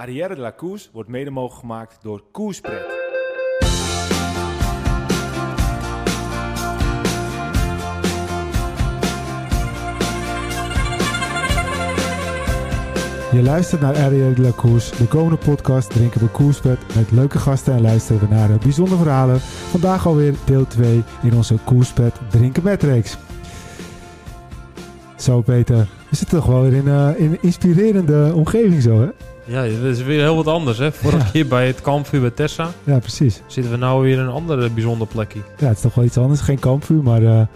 Arrière de la wordt mede mogelijk gemaakt door Koerspret. Je luistert naar Arrière de la. De komende podcast drinken we koerspret met leuke gasten en luisteren we naar de bijzondere verhalen. Vandaag alweer deel 2 in onze koerspret drinken met reeks. Zo Peter, we zitten toch wel weer in, eh, in een inspirerende omgeving zo hè? Ja, dat is weer heel wat anders. Hè? Vorige Ja. keer bij het kampvuur bij Tessa Ja, precies. zitten we nou weer in een andere bijzonder plekje. Ja, het is toch wel iets anders. Geen kampvuur, maar eh, eh,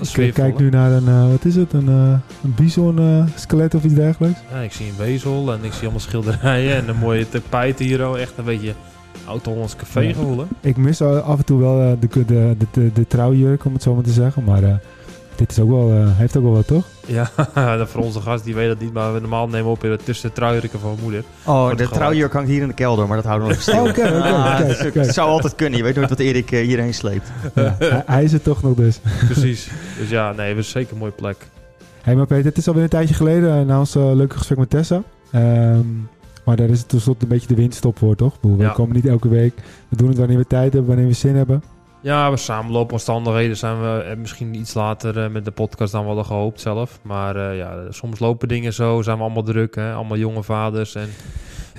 ik sfeervol, kijk nu naar een, eh, wat is het, een, eh, een bison eh, skelet of iets dergelijks. Ja, ik zie een wezel en ik zie allemaal schilderijen en een mooie tapijt hier. oh, Echt een beetje oud-Hollands café Ja. gevoel. hè? Ik mis af en toe wel eh, de, de, de, de, trouwjurk, om het zo maar te zeggen. Maar eh, dit is ook wel, eh, heeft ook wel wat, toch? Ja, dat voor onze gast, die weet dat niet. Maar we normaal nemen we op in het tussen de trouwjurken van mijn moeder. Oh, de trouwjurk hangt hier in de kelder, maar dat houden we nog stil. Oh, oké, oké, het, het zou altijd kunnen. Je weet nooit wat Erik eh, hierheen sleept. Ja, hij, is er toch nog dus. Precies. dus ja, nee, het is zeker een mooie plek. hey, maar Peter, het is alweer een tijdje geleden eh, na ons leuke gesprek met Tessa. Ehm, maar daar is het tenslotte een beetje de winststop voor, toch? We Ja. komen niet elke week. We doen het wanneer we tijd hebben, wanneer we zin hebben. Ja, we samenlopen omstandigheden zijn we eh, misschien iets later eh, met de podcast dan we hadden gehoopt zelf. Maar eh, ja, soms lopen dingen zo, zijn we allemaal druk. Hè? Allemaal jonge vaders en.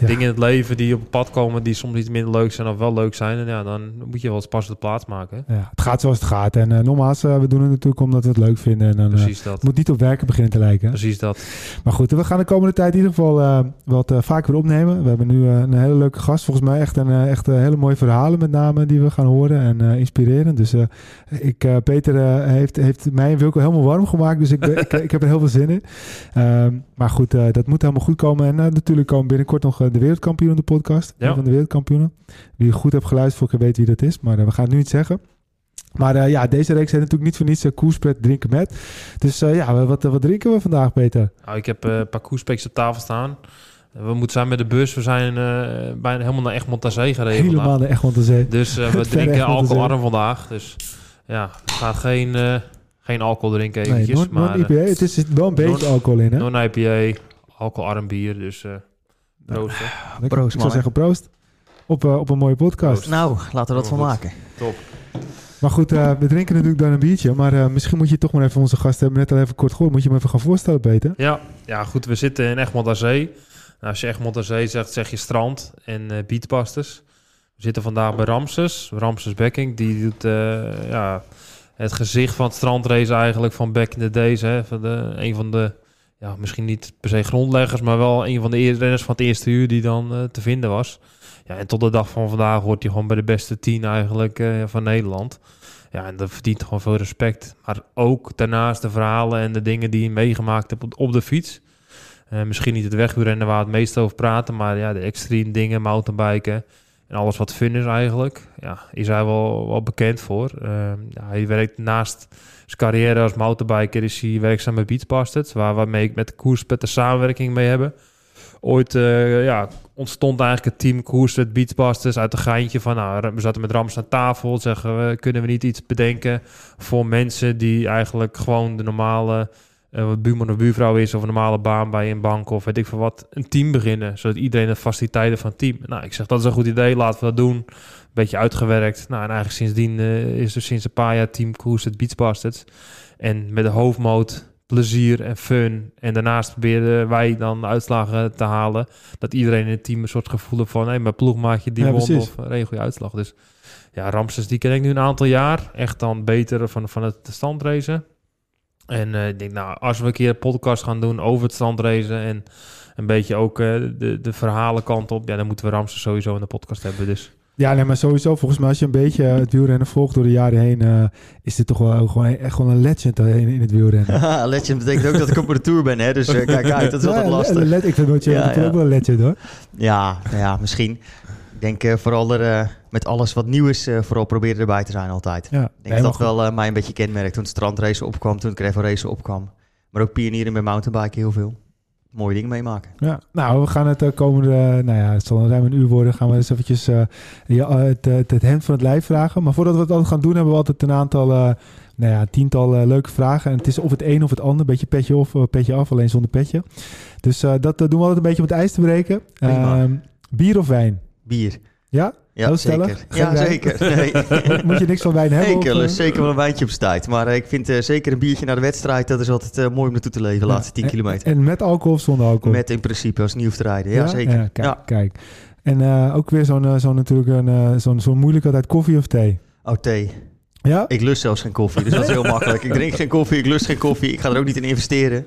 Dingen in het leven die op het pad komen die soms iets minder leuk zijn of wel leuk zijn. En ja, dan moet je wel eens pas de plaats maken. Ja, het gaat zoals het gaat. En eh, nogmaals, eh, we doen het natuurlijk omdat we het leuk vinden. En dan, eh, Precies dat. het moet niet op werken beginnen te lijken. Precies dat. Maar goed, we gaan de komende tijd in ieder geval wat vaker weer opnemen. We hebben nu een hele leuke gast. Volgens mij echt een echt hele mooie verhalen met name die we gaan horen en eh, inspireren. Dus ik, Peter heeft, heeft mij en Wilco helemaal warm gemaakt. Dus ik, ben- ik, ik heb er heel veel zin in. Ehm, maar goed, dat moet helemaal goed komen. En natuurlijk komen binnenkort nog de wereldkampioen de podcast. Ja. Een van de wereldkampioenen. Wie goed hebt geluisterd, voor ik weet wie dat is. Maar eh, we gaan het nu niet zeggen. Maar eh, ja, deze reeks heet natuurlijk niet voor niets uh, koerspret drinken met. Dus eh, ja, wat, wat drinken we vandaag, Peter? Nou, ik heb eh, een paar koerspeks op tafel staan. Eh, We moeten zijn met de bus. We zijn eh, bijna helemaal naar Egmond aan Zee gereden vandaag. Helemaal de Egmond aan Zee. Dus eh, we drinken alcoholarm vandaag. Dus ja, we gaan geen, eh, geen alcohol drinken Nee, eventjes. non, maar non-IPA. Het is wel een beetje alcohol in, hè? non-IPA, alcoholarm bier. Dus eh proost. hè. Lekker. Proost, Ik zou zeggen proost. Op, eh, op een mooie podcast. Proost. Nou, laten we dat van goed. maken. Top. Maar goed, eh, we drinken natuurlijk dan een biertje. Maar eh, misschien moet je toch maar even onze gast hebben. Net al even kort gehoord. Moet je hem even gaan voorstellen, Peter? Ja, ja, goed. We zitten in Egmond aan Zee. Nou, als je Egmond aan Zee zegt, zeg je strand en eh beatpasters. We zitten vandaag bij Ramses. Ramses Becking, die doet eh, ja, het gezicht van het strandrace eigenlijk van back in the days. Hè, van de, een van de, ja, misschien niet per se grondleggers, maar wel een van de renners van het eerste uur die dan eh, te vinden was. Ja, en tot de dag van vandaag hoort hij gewoon bij de beste tien eigenlijk eh, van Nederland. Ja, en dat verdient gewoon veel respect. Maar ook daarnaast de verhalen en de dingen die hij meegemaakt heeft op, de fiets. Eh, misschien niet het wegwielrennen waar we het meest over praten, maar ja, de extreme dingen, mountainbiken en alles wat fun is eigenlijk. Ja, is hij wel, wel bekend voor. Ja, hij werkt naast carrière als mountainbiker is hij werkzaam bij Beachbusters, waar waarmee ik met koerspet de samenwerking mee hebben. Ooit eh, ja, ontstond eigenlijk het team Koerspet Beachbusters uit een geintje van, nou, we zaten met Rams aan tafel, zeggen we, kunnen we niet iets bedenken voor mensen die eigenlijk gewoon de normale wat buurman of buurvrouw is of een normale baan bij een bank of weet ik veel wat, een team beginnen, zodat iedereen de faciliteiten van het team. Nou, ik zeg dat is een goed idee, laten we dat doen. Beetje uitgewerkt. Nou, en eigenlijk sindsdien eh, is er sinds een paar jaar team Koers het Beachbusters. En met de hoofdmoot plezier en fun. En daarnaast proberen wij dan uitslagen te halen. Dat iedereen in het team een soort gevoel heeft van... hé, mijn ploegmaatje die Ja, won precies. of een goede uitslag. Dus ja, Ramses die ken ik nu een aantal jaar. Echt dan beter van, van het standracen. En eh, ik denk, nou, als we een keer een podcast gaan doen over het standracen... en een beetje ook eh, de, de verhalenkant op... ja, dan moeten we Ramses sowieso in de podcast hebben. Dus Ja, nee, maar sowieso. Volgens mij als je een beetje eh, het wielrennen volgt door de jaren heen... eh, is dit toch wel gewoon echt gewoon een legend eh, in, in het wielrennen. Haha, Legend betekent ook dat ik op de tour ben, hè? Dus kijk uit, dat is Ja, altijd lastig. ik vind dat je Ja, ook wel een legend, hoor. Ja, nou ja, misschien. Ik denk vooral er, met alles wat nieuw is, vooral proberen erbij te zijn altijd. Ja, Ik denk dat dat wel mij een beetje kenmerkt. Toen het strandrace opkwam, toen het gravel race opkwam. Maar ook pionieren met mountainbiken heel veel. Mooie dingen meemaken. Ja, nou, we gaan het eh, komende, nou ja, het zal ruim een uur worden, gaan we eens eventjes eh, ja, eh, het, het, het hemd van het lijf vragen. Maar voordat we het altijd gaan doen, hebben we altijd een aantal, eh, nou ja, tiental leuke vragen. En het is of het een of het ander, een beetje petje of petje af, alleen zonder petje. Dus dat doen we altijd een beetje om het ijs te breken. Ehm, bier of wijn? Bier. Ja? Ja, zeker. Ja, wijn? zeker. Nee. Moet- je niks van wijn hebben? Ik of, wil eh? dus zeker wel een wijntje op tijd. Maar eh, ik vind eh, zeker een biertje na de wedstrijd, dat is altijd mooi om naartoe te leven, de Ja. laatste 10 En- kilometer. En met alcohol of zonder alcohol? Met in principe als het niet hoeft te rijden. Ja, zeker. Ja, kijk. En ook weer zo'n, zo'n natuurlijk een, zo'n, zo'n moeilijke tijd koffie of thee? Oh, thee. Ja? Ik lust zelfs geen koffie, dus dat is heel makkelijk. Ik drink geen koffie, ik lust geen koffie. Ik ga er ook niet in investeren.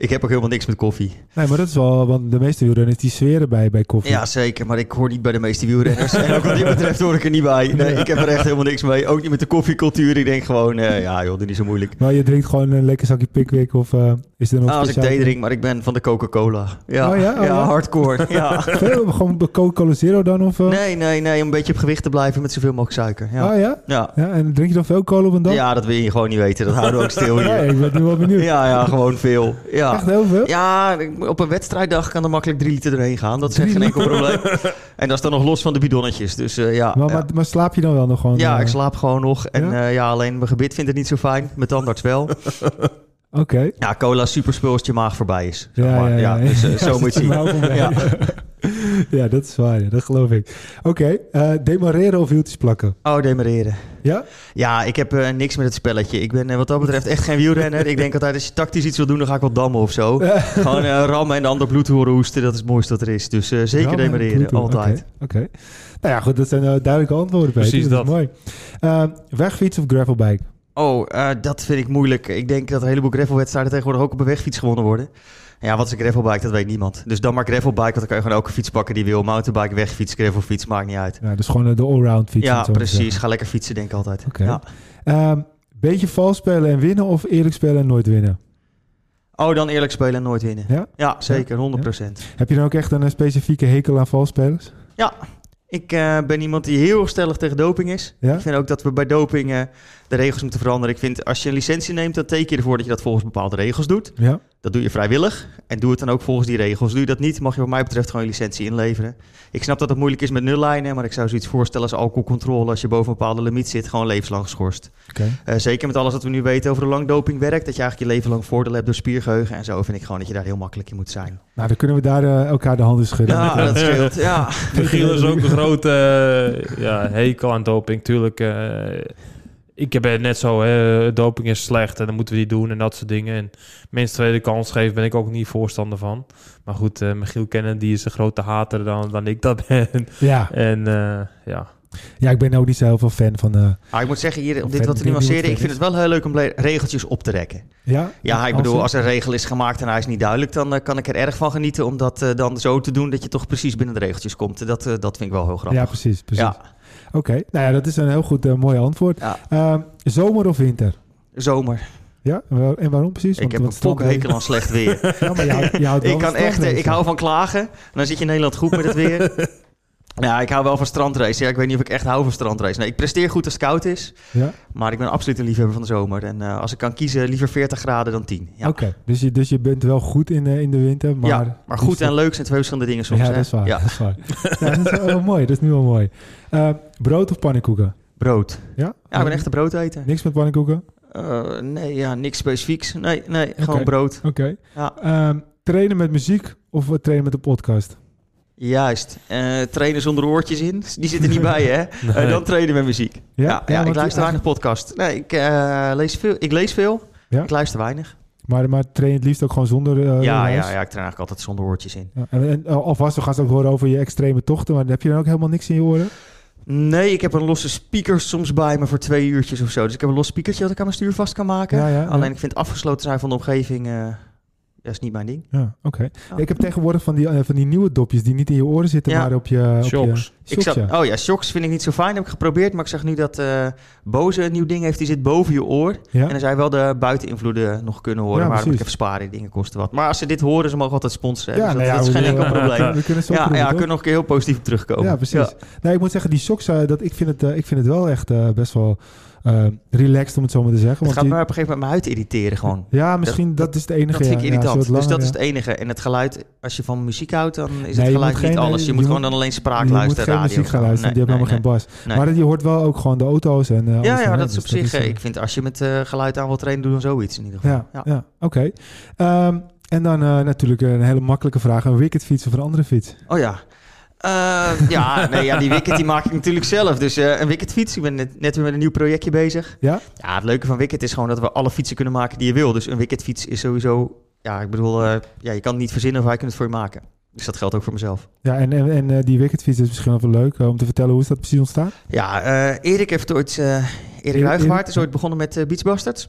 Ik heb ook helemaal niks met koffie. Nee, maar dat is wel, want de meeste wielrenners die zweren bij, bij koffie. Ja, zeker. Maar ik hoor niet bij de meeste wielrenners. en ook wat dit betreft hoor ik er niet bij. Nee, ik heb er echt helemaal niks mee. Ook niet met de koffiecultuur. Ik denk gewoon, eh, ja joh, dit is niet zo moeilijk. Maar je drinkt gewoon een lekker zakje Pickwick of eh, is er nog Ah, als ik thee drink, maar ik ben van de Coca-Cola. Ja, Oh ja? Oh ja? hardcore. Ja. Veel, gewoon Coca-Cola Zero dan? Of, eh? Nee, nee, nee. Om een beetje op gewicht te blijven met zoveel mogelijk suiker. Ja. Oh ja? Ja. ja? En drink je dan veel cola op een dag? ja, dat wil je gewoon niet weten. Dat houden we ook stil Ja, hier. ik ben nu wel benieuwd. Ja, ja, gewoon veel. Echt Ja. heel veel? Ja, op een wedstrijddag kan er makkelijk drie liter doorheen gaan. Dat is echt geen enkel probleem. En dat is dan nog los van de bidonnetjes. Dus eh, ja. Maar, maar, maar slaap je dan wel nog gewoon? Ja, eh, ik slaap gewoon nog. En Ja? ja, ja alleen mijn gebit vindt het niet zo fijn. Mijn tandarts wel. Oké. Ja, cola is super spul als je maag voorbij is. zeg Ja, maar. ja, ja. dus eh, zo moet je zien. Ja. dat is waar. ja, dat geloof ik. Oké. eh, demareren of wieltjes plakken? Oh, demereren. Ja? Ja, ik heb eh, niks met het spelletje. Ik ben eh, wat dat betreft echt geen wielrenner. ik denk altijd, als je tactisch iets wil doen, dan ga ik wel dammen of zo. Gewoon eh, rammen en de ander bloed horen hoesten. Dat is het mooiste wat er is. Dus eh, zeker hoor. altijd. Oké. Nou ja, goed. Dat zijn duidelijke antwoorden, Peter. Precies dat. dat. is mooi. Wegfiets of gravelbike? Oh, eh, dat vind ik moeilijk. Ik denk dat een heleboel gravelwedstrijden tegenwoordig ook op een wegfiets gewonnen worden. Ja, wat is een gravelbike? Dat weet niemand. Dus dan maar gravelbike, want dan kan je gewoon elke fiets pakken die wil. Mountainbike, wegfiets, gravelfiets, maakt niet uit. Ja, dus gewoon de allround fiets. ja, precies. Ga lekker fietsen, denk ik altijd. Ja. Ehm, beetje vals spelen en winnen of eerlijk spelen en nooit winnen? Oh, dan eerlijk spelen en nooit winnen. Ja? Ja, zeker, 100%. Heb je dan ook echt een eh, specifieke hekel aan valspelers? Ik eh, ben iemand die heel stellig tegen doping is. Ja? Ik vind ook dat we bij doping eh, de regels moeten veranderen. Ik vind als je een licentie neemt, dan teken je ervoor dat je dat volgens bepaalde regels doet. Ja? Dat doe je vrijwillig. En doe het dan ook volgens die regels. Doe je dat niet, mag je wat mij betreft gewoon je licentie inleveren. Ik snap dat het moeilijk is met nullijnen, maar ik zou zoiets voorstellen als alcoholcontrole. Als je boven een bepaalde limiet zit, gewoon levenslang geschorst. Oké. Eh, zeker met alles wat we nu weten over hoe lang doping werkt. Dat je eigenlijk je leven lang voordeel hebt door spiergeheugen. En zo vind ik gewoon dat je daar heel makkelijk in moet zijn. Nou, dan kunnen we daar eh, elkaar de handen schudden. Ja, dat scheelt. Ja. Michiel is ook een grote eh, ja, hekel aan doping. Tuurlijk, eh, ik heb het net zo, hè, doping is slecht en dan moeten we die doen en dat soort dingen. En mensen tweede kans geven ben ik ook niet voorstander van. Maar goed, eh, Michiel kennen, die is een grote hater dan, dan ik dat ben. Ja. en eh, ja, ja, ik ben ook niet zo heel veel fan van... eh, Ah, ik moet zeggen, hier, om dit wat te nuanceren, ik vind het wel heel leuk om regeltjes op te rekken. ja? Ja, ik Als bedoel, een- als een regel is gemaakt en hij is niet duidelijk, dan eh, kan ik er erg van genieten om dat eh, dan zo te doen dat je toch precies binnen de regeltjes komt. Dat, eh, dat vind ik wel heel grappig. Ja, precies. precies. Ja, Oké, nou ja, dat is een heel goed, eh, mooi antwoord. Ja. Ehm, zomer of winter? zomer. Ja, en waar- en waarom precies? Ik Want- heb want een strand- aan slecht weer. Ja, maar je houdt, je houdt wel ik kan echt, ik hou van klagen. En dan zit je in Nederland goed met het weer. Ja, ik hou wel van strandrace. Ja, ik weet niet of ik echt hou van strandrace. Nee, ik presteer goed als het koud is. Ja? Maar ik ben absoluut een liefhebber van de zomer. En eh, als ik kan kiezen, liever 40 graden dan 10. Ja, Oké, dus, je, dus je bent wel goed in, de in de winter, maar... ja maar goed en leuk zijn twee verschillende dingen soms. ja, dat is waar. Ja. Dat is waar. ja, dat is wel mooi. Dat is nu wel mooi. Eh, brood of pannenkoeken? Brood. Ja? Ja, ik ben echt een broodeten. Niks met pannenkoeken? Eh, nee, ja, niks specifieks. Nee, nee, gewoon brood. Oké. Ja. Ehm, trainen met muziek of eh, trainen met een podcast? Juist. Eh, trainen zonder oortjes in, die zitten niet bij, hè? Eh, dan trainen met muziek. Ja, ja, ik luister weinig podcast. Nee, ik, eh, lees veel, ik lees veel. Ja? Ik luister weinig. Maar, maar train je het liefst ook gewoon zonder ja, ja, ja, ik train eigenlijk altijd zonder oortjes in. Ja, En, en alvast, we gaan ze ook horen over je extreme tochten, maar heb je dan ook helemaal niks in je oren? Nee, ik heb een losse speaker soms bij me voor twee uurtjes of zo. Dus ik heb een los speakertje dat ik aan mijn stuur vast kan maken. Ja, ja, Alleen ik vind afgesloten zijn van de omgeving, dat is niet mijn ding. Ja, oké. Ja. Ik heb tegenwoordig van die, eh, van die nieuwe dopjes die niet in je oren zitten, Ja. maar op je... Op Shocks. Je, Ik shocks, zat, ja. oh ja, shocks vind ik niet zo fijn. Heb ik geprobeerd, maar ik zag nu dat eh Boze een nieuw ding heeft. Die zit boven je oor. Ja? En dan zou je wel de buiteninvloeden nog kunnen horen. Ja, maar dan moet ik even sparen. Die dingen kosten wat. Maar als ze dit horen, ze mogen altijd sponsoren. Ja, dus nou dat, ja, dat is geen enkel probleem. We kunnen zo Ja, ja, kunnen nog een keer heel positief op terugkomen. Ja, precies. Nee, ik moet zeggen, die socks, eh, dat, ik, vind het, ik vind het wel echt eh, best wel eh, relaxed, om het zo maar te zeggen. Het Want gaat die- me op een gegeven moment mijn huid irriteren gewoon. ja, misschien dat, is het enige. Dat vind ik ja. Irritant. dus dat is het enige. En het geluid, als je van muziek houdt, dan is Nee, het geluid niet alles. Je, je moet gewoon dan alleen spraak Je moet luisteren. geen muziek gaan luisteren, die Nee, hebben helemaal geen bas. Maar je hoort wel ook gewoon de auto's en eh, Ja, ja, dat is op Dus zich. eh, ik vind als je met geluid aan wilt trainen, doe dan zoiets in ieder geval. Ja, oké. Ehm, en dan natuurlijk een hele makkelijke vraag. Een wicketfiets of een andere fiets? Oh ja. Eh, ja, nee, ja, die wicket die maak ik natuurlijk zelf. Dus eh, een wicketfiets. Ik ben net, net weer met een nieuw projectje bezig. Ja? Ja, het leuke van wicket is gewoon dat we alle fietsen kunnen maken die je wil. Dus een wicketfiets is sowieso... Ja, ik bedoel, eh, ja, je kan het niet verzinnen of wij kunnen het voor je maken. Dus dat geldt ook voor mezelf. Ja, en, en, en die wicketfiets is misschien wel leuk om te vertellen hoe is dat precies ontstaan? Ja, Erik heeft ooit... Erik Ruigewaard is ooit begonnen met eh Beachbusters.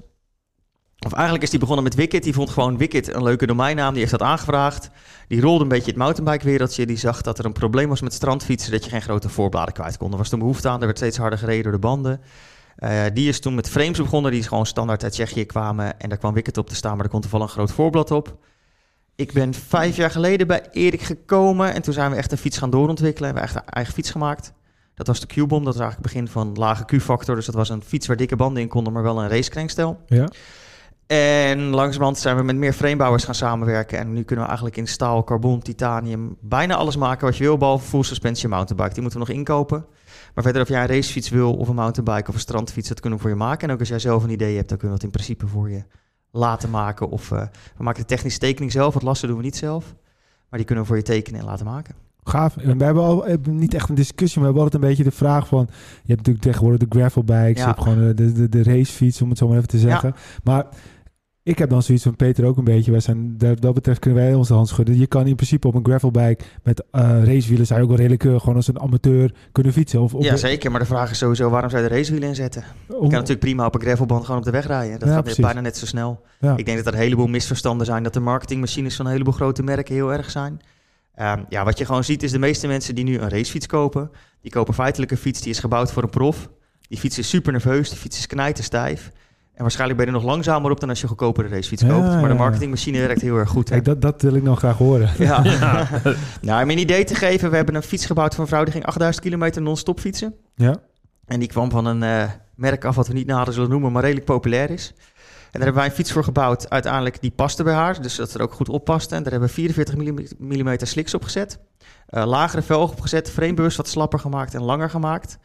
Of eigenlijk is hij begonnen met Wicked. Die vond gewoon Wicked een leuke domeinnaam. Die heeft dat aangevraagd. Die rolde een beetje het mountainbike-wereldje. Die zag dat er een probleem was met strandfietsen. Dat je geen grote voorbladen kwijt kon. Er was toen behoefte aan. Er werd steeds harder gereden door de banden. Eh, die is toen met frames begonnen. Die is gewoon standaard uit Tsjechië kwamen. En daar kwam Wicked op te staan. Maar er kon toevallig een groot voorblad op. Ik ben vijf jaar geleden bij Erik gekomen. En toen zijn we echt een fiets gaan doorontwikkelen. En we hebben echt een eigen fiets gemaakt. Dat was de Q-bomb. Dat was eigenlijk het begin van lage Q-factor. Dus dat was een fiets waar dikke banden in konden, maar wel een racekrankstel. Ja. En langzamerhand zijn we met meer framebouwers gaan samenwerken. En nu kunnen we eigenlijk in staal, carbon, titanium bijna alles maken wat je wil, behalve full suspension mountainbike. Die moeten we nog inkopen. Maar verder of jij een racefiets wil, of een mountainbike, of een strandfiets, dat kunnen we voor je maken. En ook als jij zelf een idee hebt, dan kunnen we dat in principe voor je laten maken. Of eh, we maken de technische tekening zelf, wat lasten doen we niet zelf. Maar die kunnen we voor je tekenen en laten maken. Gaaf. En we hebben al hebben niet echt een discussie, maar we hebben altijd een beetje de vraag van... Je hebt natuurlijk tegenwoordig de gravelbikes, Ja. je hebt gewoon de, de, de racefiets, om het zo maar even te zeggen. Maar ik heb dan zoiets van Peter ook een beetje. Wij zijn, dat, dat betreft kunnen wij ons de hand schudden. Je kan in principe op een gravelbike met eh, racewielen... zou je ook wel redelijk eh, gewoon als een amateur kunnen fietsen. Of, of Ja, zeker. Maar de vraag is sowieso, waarom zou je de racewielen inzetten? Je kan natuurlijk prima op een gravelband gewoon op de weg rijden. Dat Ja, gaat precies. bijna net zo snel. ja. Ik denk dat er een heleboel misverstanden zijn. Dat de marketingmachines van een heleboel grote merken heel erg zijn. Ehm, ja, wat je gewoon ziet is de meeste mensen die nu een racefiets kopen. Die kopen feitelijk een fiets die is gebouwd voor een prof. Die fiets is super nerveus. Die fiets is knijterstijf. En waarschijnlijk ben je er nog langzamer op dan als je goedkopere racefiets Ja, koopt. Maar de marketingmachine werkt heel erg goed. Hè? Kijk, dat, dat wil ik nou graag horen. Ja. nou, om een idee te geven. We hebben een fiets gebouwd voor een vrouw die ging 8000 kilometer non-stop fietsen. Ja. En die kwam van een eh, merk af wat we niet nader zullen noemen, maar redelijk populair is. En daar hebben wij een fiets voor gebouwd. Uiteindelijk die paste bij haar, dus dat er ook goed op paste. En daar hebben we 44 mm slicks op gezet. Eh, lagere velg opgezet, framebeurs wat slapper gemaakt en langer gemaakt.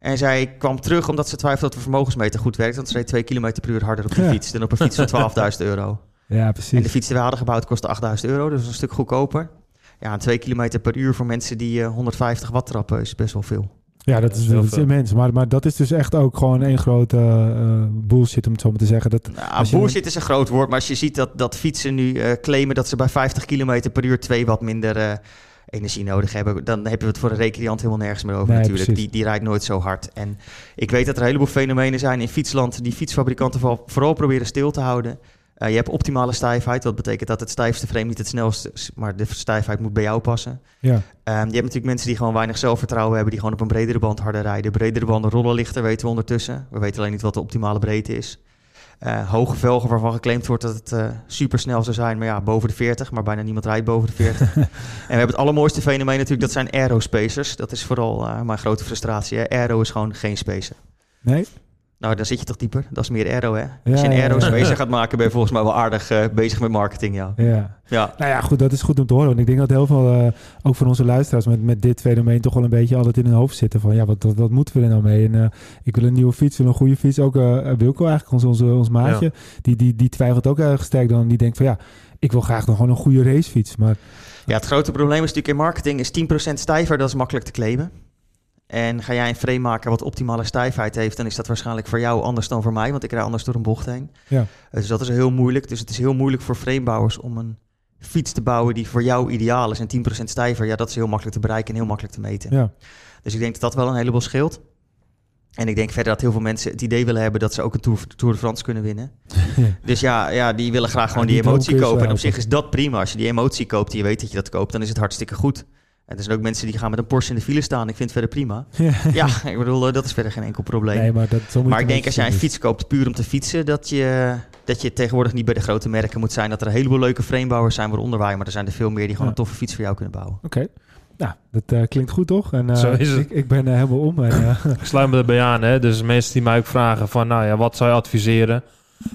En zij kwam terug omdat ze twijfelde dat de vermogensmeter goed werkt. Want ze reed 2 km per uur harder op Ja. fiets dan op een fiets van 12.000 euro. Ja, En de precies. fiets die we hadden gebouwd kostte 8000 euro, dus een stuk goedkoper. Ja, en 2 km per uur voor mensen die eh, 150 watt trappen is best wel veel. Ja, dat is, dat is veel. immens. Maar, maar dat is dus echt ook gewoon één grote eh, bullshit, om het zo maar te zeggen. Dat, Nou, Als je- bullshit is een groot woord, maar als je ziet dat, dat fietsen nu eh, claimen dat ze bij 50 km per uur 2 watt minder eh, energie nodig hebben, dan heb je het voor een recreant helemaal nergens meer over Nee, natuurlijk. precies. Die, die rijdt nooit zo hard. En ik weet dat er een heleboel fenomenen zijn in fietsland die fietsfabrikanten vooral, vooral proberen stil te houden. Eh, je hebt optimale stijfheid, dat betekent dat het stijfste frame niet het snelste is, maar de stijfheid moet bij jou passen. ja. Ehm, je hebt natuurlijk mensen die gewoon weinig zelfvertrouwen hebben, die gewoon op een bredere band harder rijden. Bredere banden rollen lichter, weten we ondertussen. We weten alleen niet wat de optimale breedte is. Eh, hoge velgen waarvan geclaimd wordt dat het super snel zou zijn, maar ja, boven de 40, maar bijna niemand rijdt boven de 40. en we hebben het allermooiste fenomeen natuurlijk, dat zijn aerospacers. Dat is vooral eh, mijn grote frustratie. Hè. Aero is gewoon geen spacer. Nee? Nou, dan zit je toch dieper. Dat is meer aero, hè? Ja, Als je een ja. gaat maken, ben je volgens mij wel aardig eh, bezig met marketing, ja. Ja. Ja, Nou ja, goed, dat is goed om te horen. Want ik denk dat heel veel, eh, ook van onze luisteraars, met, met dit fenomeen toch wel een beetje altijd in hun hoofd zitten. Van ja, wat, wat, wat moeten we er nou mee? En eh, ik wil een nieuwe fiets, wil een goede fiets. Ook Wilco eigenlijk, ons, onze, ons maatje, die, die, die twijfelt ook erg sterk dan. Die denkt van ja, ik wil graag nog gewoon een goede racefiets. Maar Ja, het grote probleem is natuurlijk in marketing is 10% stijver, dat is makkelijk te claimen. En ga jij een frame maken wat optimale stijfheid heeft, dan is dat waarschijnlijk voor jou anders dan voor mij, want ik rij anders door een bocht heen. Ja. Dus dat is heel moeilijk. Dus het is heel moeilijk voor framebouwers om een fiets te bouwen die voor jou ideaal is. En 10% stijver, ja, dat is heel makkelijk te bereiken en heel makkelijk te meten. ja, Dus ik denk dat dat wel een heleboel scheelt. En ik denk verder dat heel veel mensen het idee willen hebben dat ze ook een Tour, Tour de France kunnen winnen. Dus ja, ja die willen graag gewoon die die emotie kopen. En op zich is dat prima. Als je die emotie koopt en je weet dat je dat koopt, dan is het hartstikke goed. En er zijn ook mensen die gaan met een Porsche in de file staan. Ik vind het verder prima. Ja, ik bedoel, eh, dat is verder geen enkel probleem. nee, maar dat, maar ik denk als jij een zien. fiets koopt puur om te fietsen, dat je, dat je tegenwoordig niet bij de grote merken moet zijn. Dat er een heleboel leuke framebouwers zijn, waaronder wij. Maar er zijn er veel meer die gewoon Ja. een toffe fiets voor jou kunnen bouwen. Oké. Nou, dat eh, klinkt goed toch? En, eh, Zo is het. Ik, ik ben helemaal om. En, Ik sluit me erbij aan, hè. Dus mensen die mij ook vragen van, nou ja, wat zou je adviseren?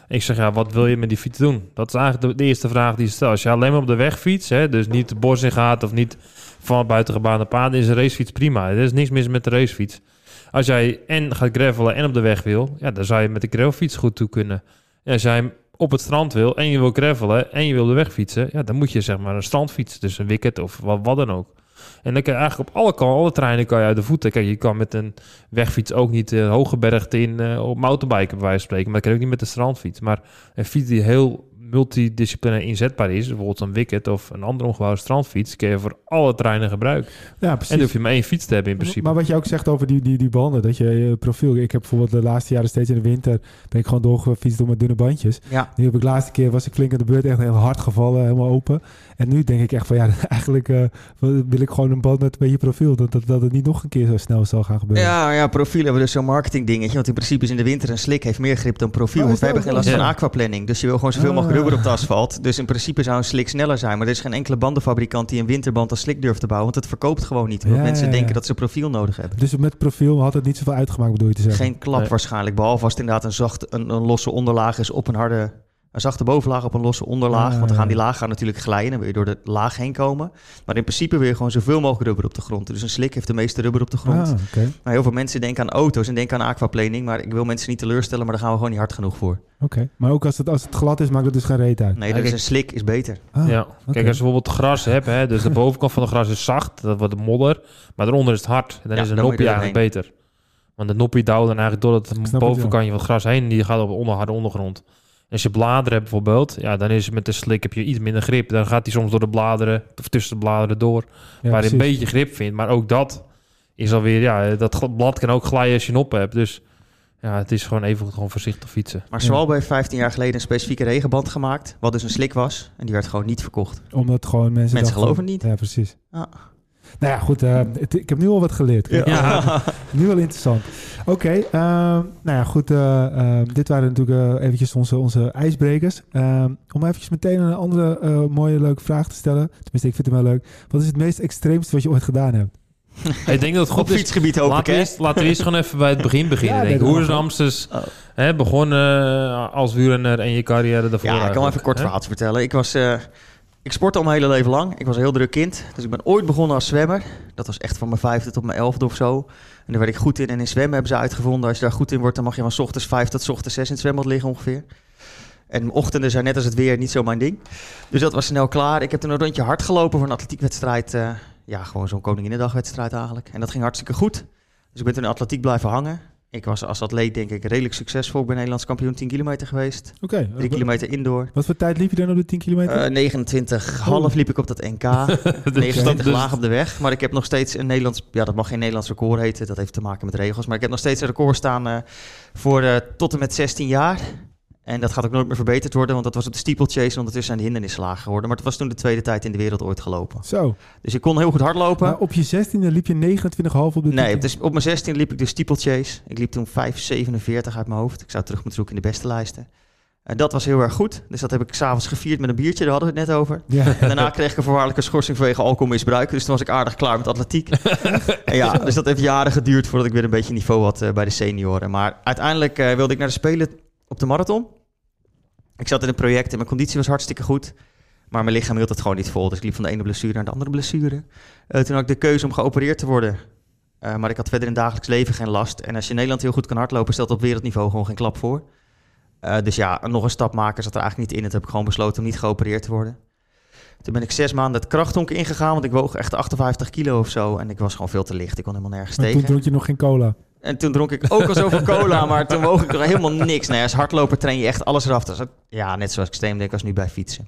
Ik zeg, ja, wat wil je met die fiets doen? Dat is eigenlijk de, de eerste vraag die je stelt. Als je alleen maar op de weg fietst, hè, dus niet de bos in gaat of niet van buitengebaande paden, is een racefiets prima. Er is niks mis met de racefiets. Als jij en gaat gravelen en op de weg wil, ja, dan zou je met de gravelfiets goed toe kunnen. En als jij op het strand wil en je wil gravelen en je wil de weg fietsen, ja, dan moet je zeg maar een strandfiets, dus een wicket of wat, dan ook. En dan kan je eigenlijk op alle kanten, alle treinen kan je uit de voeten. Kijk, je kan met een wegfiets ook niet uh, hoge bergte in uh, op mountainbiken bij wijze van spreken. Maar dat kan ook niet met de strandfiets. Maar een fiets die heel multidisciplinair inzetbaar is, bijvoorbeeld een wicket of een andere omgebouwde strandfiets, kun je voor alle treinen gebruiken. Ja, precies. En dan hoef je maar één fiets te hebben in principe. Maar wat je ook zegt over die, die, die banden, dat je je profiel... Ik heb bijvoorbeeld de laatste jaren steeds in de winter... ben ik gewoon doorgefietst door met dunne bandjes. Ja. Nu heb ik de laatste keer, was ik flink aan de beurt, echt heel hard gevallen, helemaal open. En nu denk ik echt van, ja, eigenlijk uh, wil ik gewoon een band met een beetje profiel. Dat, dat, dat het niet nog een keer zo snel zal gaan gebeuren. Ja, ja profiel hebben we dus zo'n marketing dingetje. Want in principe is in de winter een slik heeft meer grip dan profiel. Oh, want we hebben geen last ja. van aquaplanning. Dus je wil gewoon zoveel Ah. mogelijk rubber op de asfalt. Dus in principe zou een slik sneller zijn. Maar er is geen enkele bandenfabrikant die een winterband als slik durft te bouwen. Want het verkoopt gewoon niet. Want Ja, mensen ja, ja. denken dat ze profiel nodig hebben. Dus met profiel had het niet zoveel uitgemaakt, bedoel je te zeggen? Geen klap Nee. waarschijnlijk. Behalve als het inderdaad een, zacht, een, een losse onderlaag is op een harde... Een zachte bovenlaag op een losse onderlaag. Ah, want dan gaan die ja. laag gaan natuurlijk glijden. Dan wil je door de laag heen komen. Maar in principe wil je gewoon zoveel mogelijk rubber op de grond. Dus een slik heeft de meeste rubber op de grond. Ah, oké. Nou, heel veel mensen denken aan auto's en denken aan aquaplaning. Maar ik wil mensen niet teleurstellen, maar daar gaan we gewoon niet hard genoeg voor. Oké. Maar ook als het, als het glad is, maakt het dus geen reet uit? Nee, dus een slik is beter. Ah, ja. Kijk, als je bijvoorbeeld gras hebt, hè, dus de bovenkant van het gras is zacht, dat wordt modder, maar eronder is het hard. En dan Ja, is een dan moet je noppie eigenlijk beter. Want de noppie duwt dan eigenlijk door het bovenkantje van het gras heen en die gaat op de onder, harde ondergrond. Als je bladeren hebt bijvoorbeeld, ja, dan is het met de slik heb je iets minder grip. Dan gaat hij soms door de bladeren, of tussen de bladeren door, Ja, waar je een beetje grip vindt. Maar ook dat is alweer, ja, dat blad kan ook glijden als je een op hebt. Dus ja, het is gewoon even gewoon voorzichtig fietsen. Maar Ja. Swalbe heeft 15 jaar geleden een specifieke regenband gemaakt. Wat dus een slik was. En die werd gewoon niet verkocht. Omdat gewoon mensen... Mensen geloven niet. Ja, precies. Ah. Nou ja, goed. eh, het- ik heb nu al wat geleerd. Ja. Nu wel interessant. Oké, ehm, nou ja, goed. eh, ehm, dit waren natuurlijk eh, eventjes onze, onze ijsbrekers. Ehm, om eventjes meteen een andere eh, mooie, leuke vraag te stellen. Tenminste, ik vind hem wel leuk. Wat is het meest extreemste wat je ooit gedaan hebt? Ik denk dat het goed is. fietsgebied hoop ik, Laten eerst, laten we eerst gewoon even bij het begin beginnen. Ja, denk Hoe is Ramses Oh. hè, begonnen als wielrenner en je carrière daarvoor? Ja, ik kan wel even kort verhaal vertellen. Ik was... ik sportte al mijn hele leven lang. Ik was een heel druk kind. Dus ik ben ooit begonnen als zwemmer. Dat was echt van mijn vijfde tot mijn elfde of zo. En daar werd ik goed in. En in zwemmen hebben ze uitgevonden... als je daar goed in wordt... dan mag je van ochtends vijf tot ochtends zes in het zwembad liggen ongeveer. En ochtenden zijn net als het weer niet zo mijn ding. Dus dat was snel klaar. Ik heb toen een rondje hard gelopen voor een atletiekwedstrijd. eh, ja, gewoon zo'n Koninginnedagwedstrijd eigenlijk. En dat ging hartstikke goed. Dus ik ben toen in atletiek blijven hangen. Ik was als atleet denk ik redelijk succesvol. Ik ben Nederlands kampioen 10 kilometer geweest. Oké. 3 kilometer indoor. Wat voor tijd liep je dan op de 10 kilometer? Eh 29 half liep ik op dat NK. 29 dus- laag op de weg. Maar ik heb nog steeds een Nederlands... Ja, dat mag geen Nederlands record heten. Dat heeft te maken met regels. Maar ik heb nog steeds een record staan eh, voor eh, tot en met 16 jaar. En dat gaat ook nooit meer verbeterd worden. Want dat was op de steeplechase. En ondertussen zijn de hindernissen geworden. Maar het was toen de tweede tijd in de wereld ooit gelopen. Zo. Dus ik kon heel goed hardlopen. Maar op je 16e liep je 29,5 op de 10 Nee, dus op mijn 16 liep ik de steeplechase. Ik liep toen 5,47 uit mijn hoofd. Ik zou terug moeten zoeken in de beste lijsten. En dat was heel erg goed. Dus dat heb ik s'avonds gevierd met een biertje. Daar hadden we het net over. Ja. En daarna kreeg ik een voorwaardelijke schorsing vanwege alcoholmisbruik. Dus toen was ik aardig klaar met atletiek. en ja, dus dat heeft jaren geduurd voordat ik weer een beetje niveau had eh, bij de senioren. Maar uiteindelijk eh, wilde ik naar de Spelen op de marathon. Ik zat in een project en mijn conditie was hartstikke goed. Maar mijn lichaam hield het gewoon niet vol. Dus ik liep van de ene blessure naar de andere blessure. Eh, toen had ik de keuze om geopereerd te worden. Eh, maar ik had verder in het dagelijks leven geen last. En als je in Nederland heel goed kan hardlopen, stelt op wereldniveau gewoon geen klap voor. Eh, dus ja, nog een stap maken zat er eigenlijk niet in. Het heb ik gewoon besloten om niet geopereerd te worden. Toen ben ik zes maanden het krachthonk ingegaan, want ik woog echt 58 kilo of zo. En ik was gewoon veel te licht. Ik kon helemaal nergens Maar toen tegen. dronk je nog geen cola. En toen dronk ik ook al zoveel cola, maar toen woog ik er helemaal niks. Nee, als hardloper train je echt alles eraf. Ja, net zoals extreem denk ik als nu bij fietsen.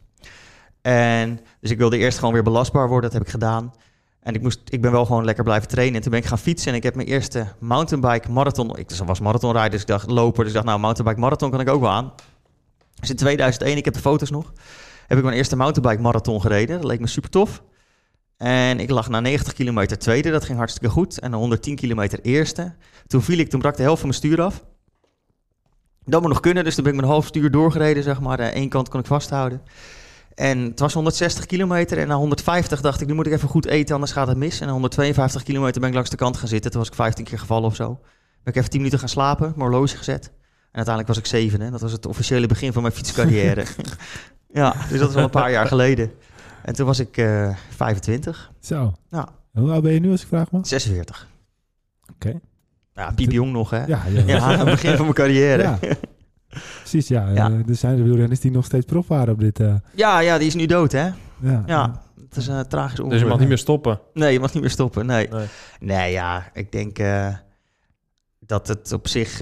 En dus ik wilde eerst gewoon weer belastbaar worden. Dat heb ik gedaan. En ik, moest, ik ben wel gewoon lekker blijven trainen. En toen ben ik gaan fietsen. En ik heb mijn eerste mountainbike marathon. Ik dus was marathonrijder, dus ik dacht loper. Dus ik dacht, nou, mountainbike marathon kan ik ook wel aan. Dus in 2001, ik heb de foto's nog, heb ik mijn eerste mountainbike marathon gereden. Dat leek me super tof. En ik lag na 90 kilometer tweede, dat ging hartstikke goed. En na 110 kilometer eerste. Toen viel ik, toen brak de helft van mijn stuur af. Dat moet nog kunnen, dus toen ben ik mijn half stuur doorgereden, zeg maar. Eén kant kon ik vasthouden. En het was 160 kilometer en na 150 dacht ik, nu moet ik even goed eten, anders gaat het mis. En na 152 kilometer ben ik langs de kant gaan zitten. Toen was ik 15 keer gevallen of zo. Ben ik even 10 minuten gaan slapen, mijn horloge gezet. En uiteindelijk was ik 7. Hè? Dat was het officiële begin van mijn fietscarrière. ja, dus dat is al een paar jaar geleden. En toen was ik eh 25, Zo. Ja. Hoe oud ben je nu als ik vraag mag? 46. Oké. Ja, piepjong nog, hè? Ja, ja, Ja, aan het begin van mijn carrière. Ja. Ja. Precies, ja. Ja. Eh, er zijn er wielrenners die nog steeds prof waren op dit. eh, ja, die is nu dood, hè? ja. Ja, het is een tragisch ongeluk. Dus je mag niet meer stoppen. Nee, je mag niet meer stoppen, nee. Nee. Nee, ja, ik denk eh, dat het op zich...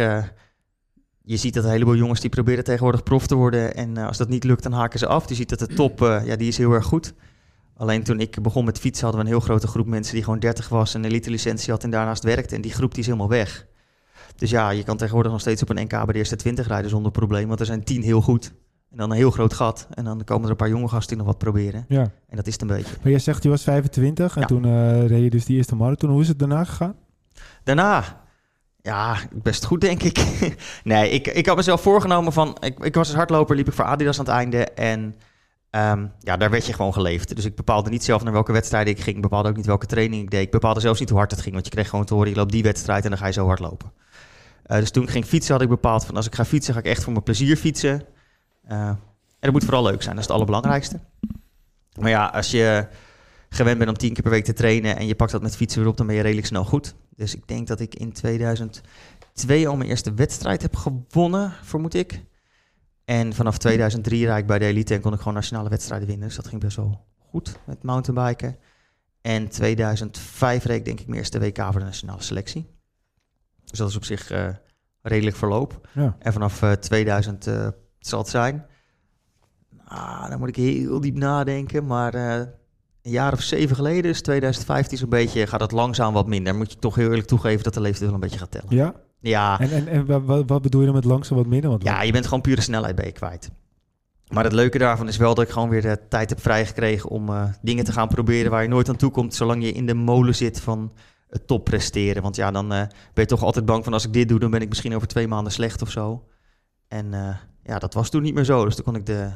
je ziet dat een heleboel jongens die proberen tegenwoordig prof te worden. En eh, als dat niet lukt, dan haken ze af. Je ziet dat de top, eh, ja, die is heel erg goed. Alleen toen ik begon met fietsen hadden we een heel grote groep mensen die gewoon 30 was, een elite licentie had en daarnaast werkte. En die groep die is helemaal weg. Dus ja, je kan tegenwoordig nog steeds op een NK bij de eerste 20 rijden zonder probleem. Want er zijn 10 heel goed. En dan een heel groot gat. En dan komen er een paar jonge gasten die nog wat proberen. ja. En dat is het een beetje. Maar jij zegt je was 25 en Ja. toen eh, reed je dus die eerste marathon. Hoe is het daarna gegaan? Daarna, ja, best goed denk ik. nee, ik, ik had mezelf voorgenomen van, ik, ik was als hardloper, liep ik voor Adidas aan het einde en ehm, ja, daar werd je gewoon geleefd. Dus ik bepaalde niet zelf naar welke wedstrijden ik ging, ik bepaalde ook niet welke training ik deed. Ik bepaalde zelfs niet hoe hard het ging, want je kreeg gewoon te horen, je loopt die wedstrijd en dan ga je zo hard lopen. Eh, dus toen ik ging fietsen had ik bepaald van, als ik ga fietsen, ga ik echt voor mijn plezier fietsen. Eh, en dat moet vooral leuk zijn, dat is het allerbelangrijkste. Maar ja, als je gewend bent om tien keer per week te trainen en je pakt dat met fietsen weer op, dan ben je redelijk snel goed. Dus ik denk dat ik in 2002 al mijn eerste wedstrijd heb gewonnen, vermoed ik. En vanaf 2003 rijd ik bij de elite en kon ik gewoon nationale wedstrijden winnen. Dus dat ging best wel goed met mountainbiken. En 2005 reed ik denk ik mijn eerste WK voor de nationale selectie. Dus dat is op zich eh, redelijk verloop. Ja. En vanaf eh, 2000 eh, zal het zijn. Ah, dan moet ik heel diep nadenken. Maar een jaar of zeven geleden, dus 2015 zo'n beetje, gaat het langzaam wat minder. Moet je toch heel eerlijk toegeven dat de leeftijd wel een beetje gaat tellen. Ja? Ja, En, en, en wa- wa- wat, bedoel je dan met langzaam wat minder? Want ja, je bent gewoon pure snelheid ben je kwijt. Maar het leuke daarvan is wel dat ik gewoon weer de tijd heb vrijgekregen om eh, dingen te gaan proberen waar je nooit aan toe komt, zolang je in de molen zit van het top presteren. Want ja, dan eh, ben je toch altijd bang van als ik dit doe, dan ben ik misschien over twee maanden slecht of zo. En eh, ja, dat was toen niet meer zo. Dus toen kon ik de,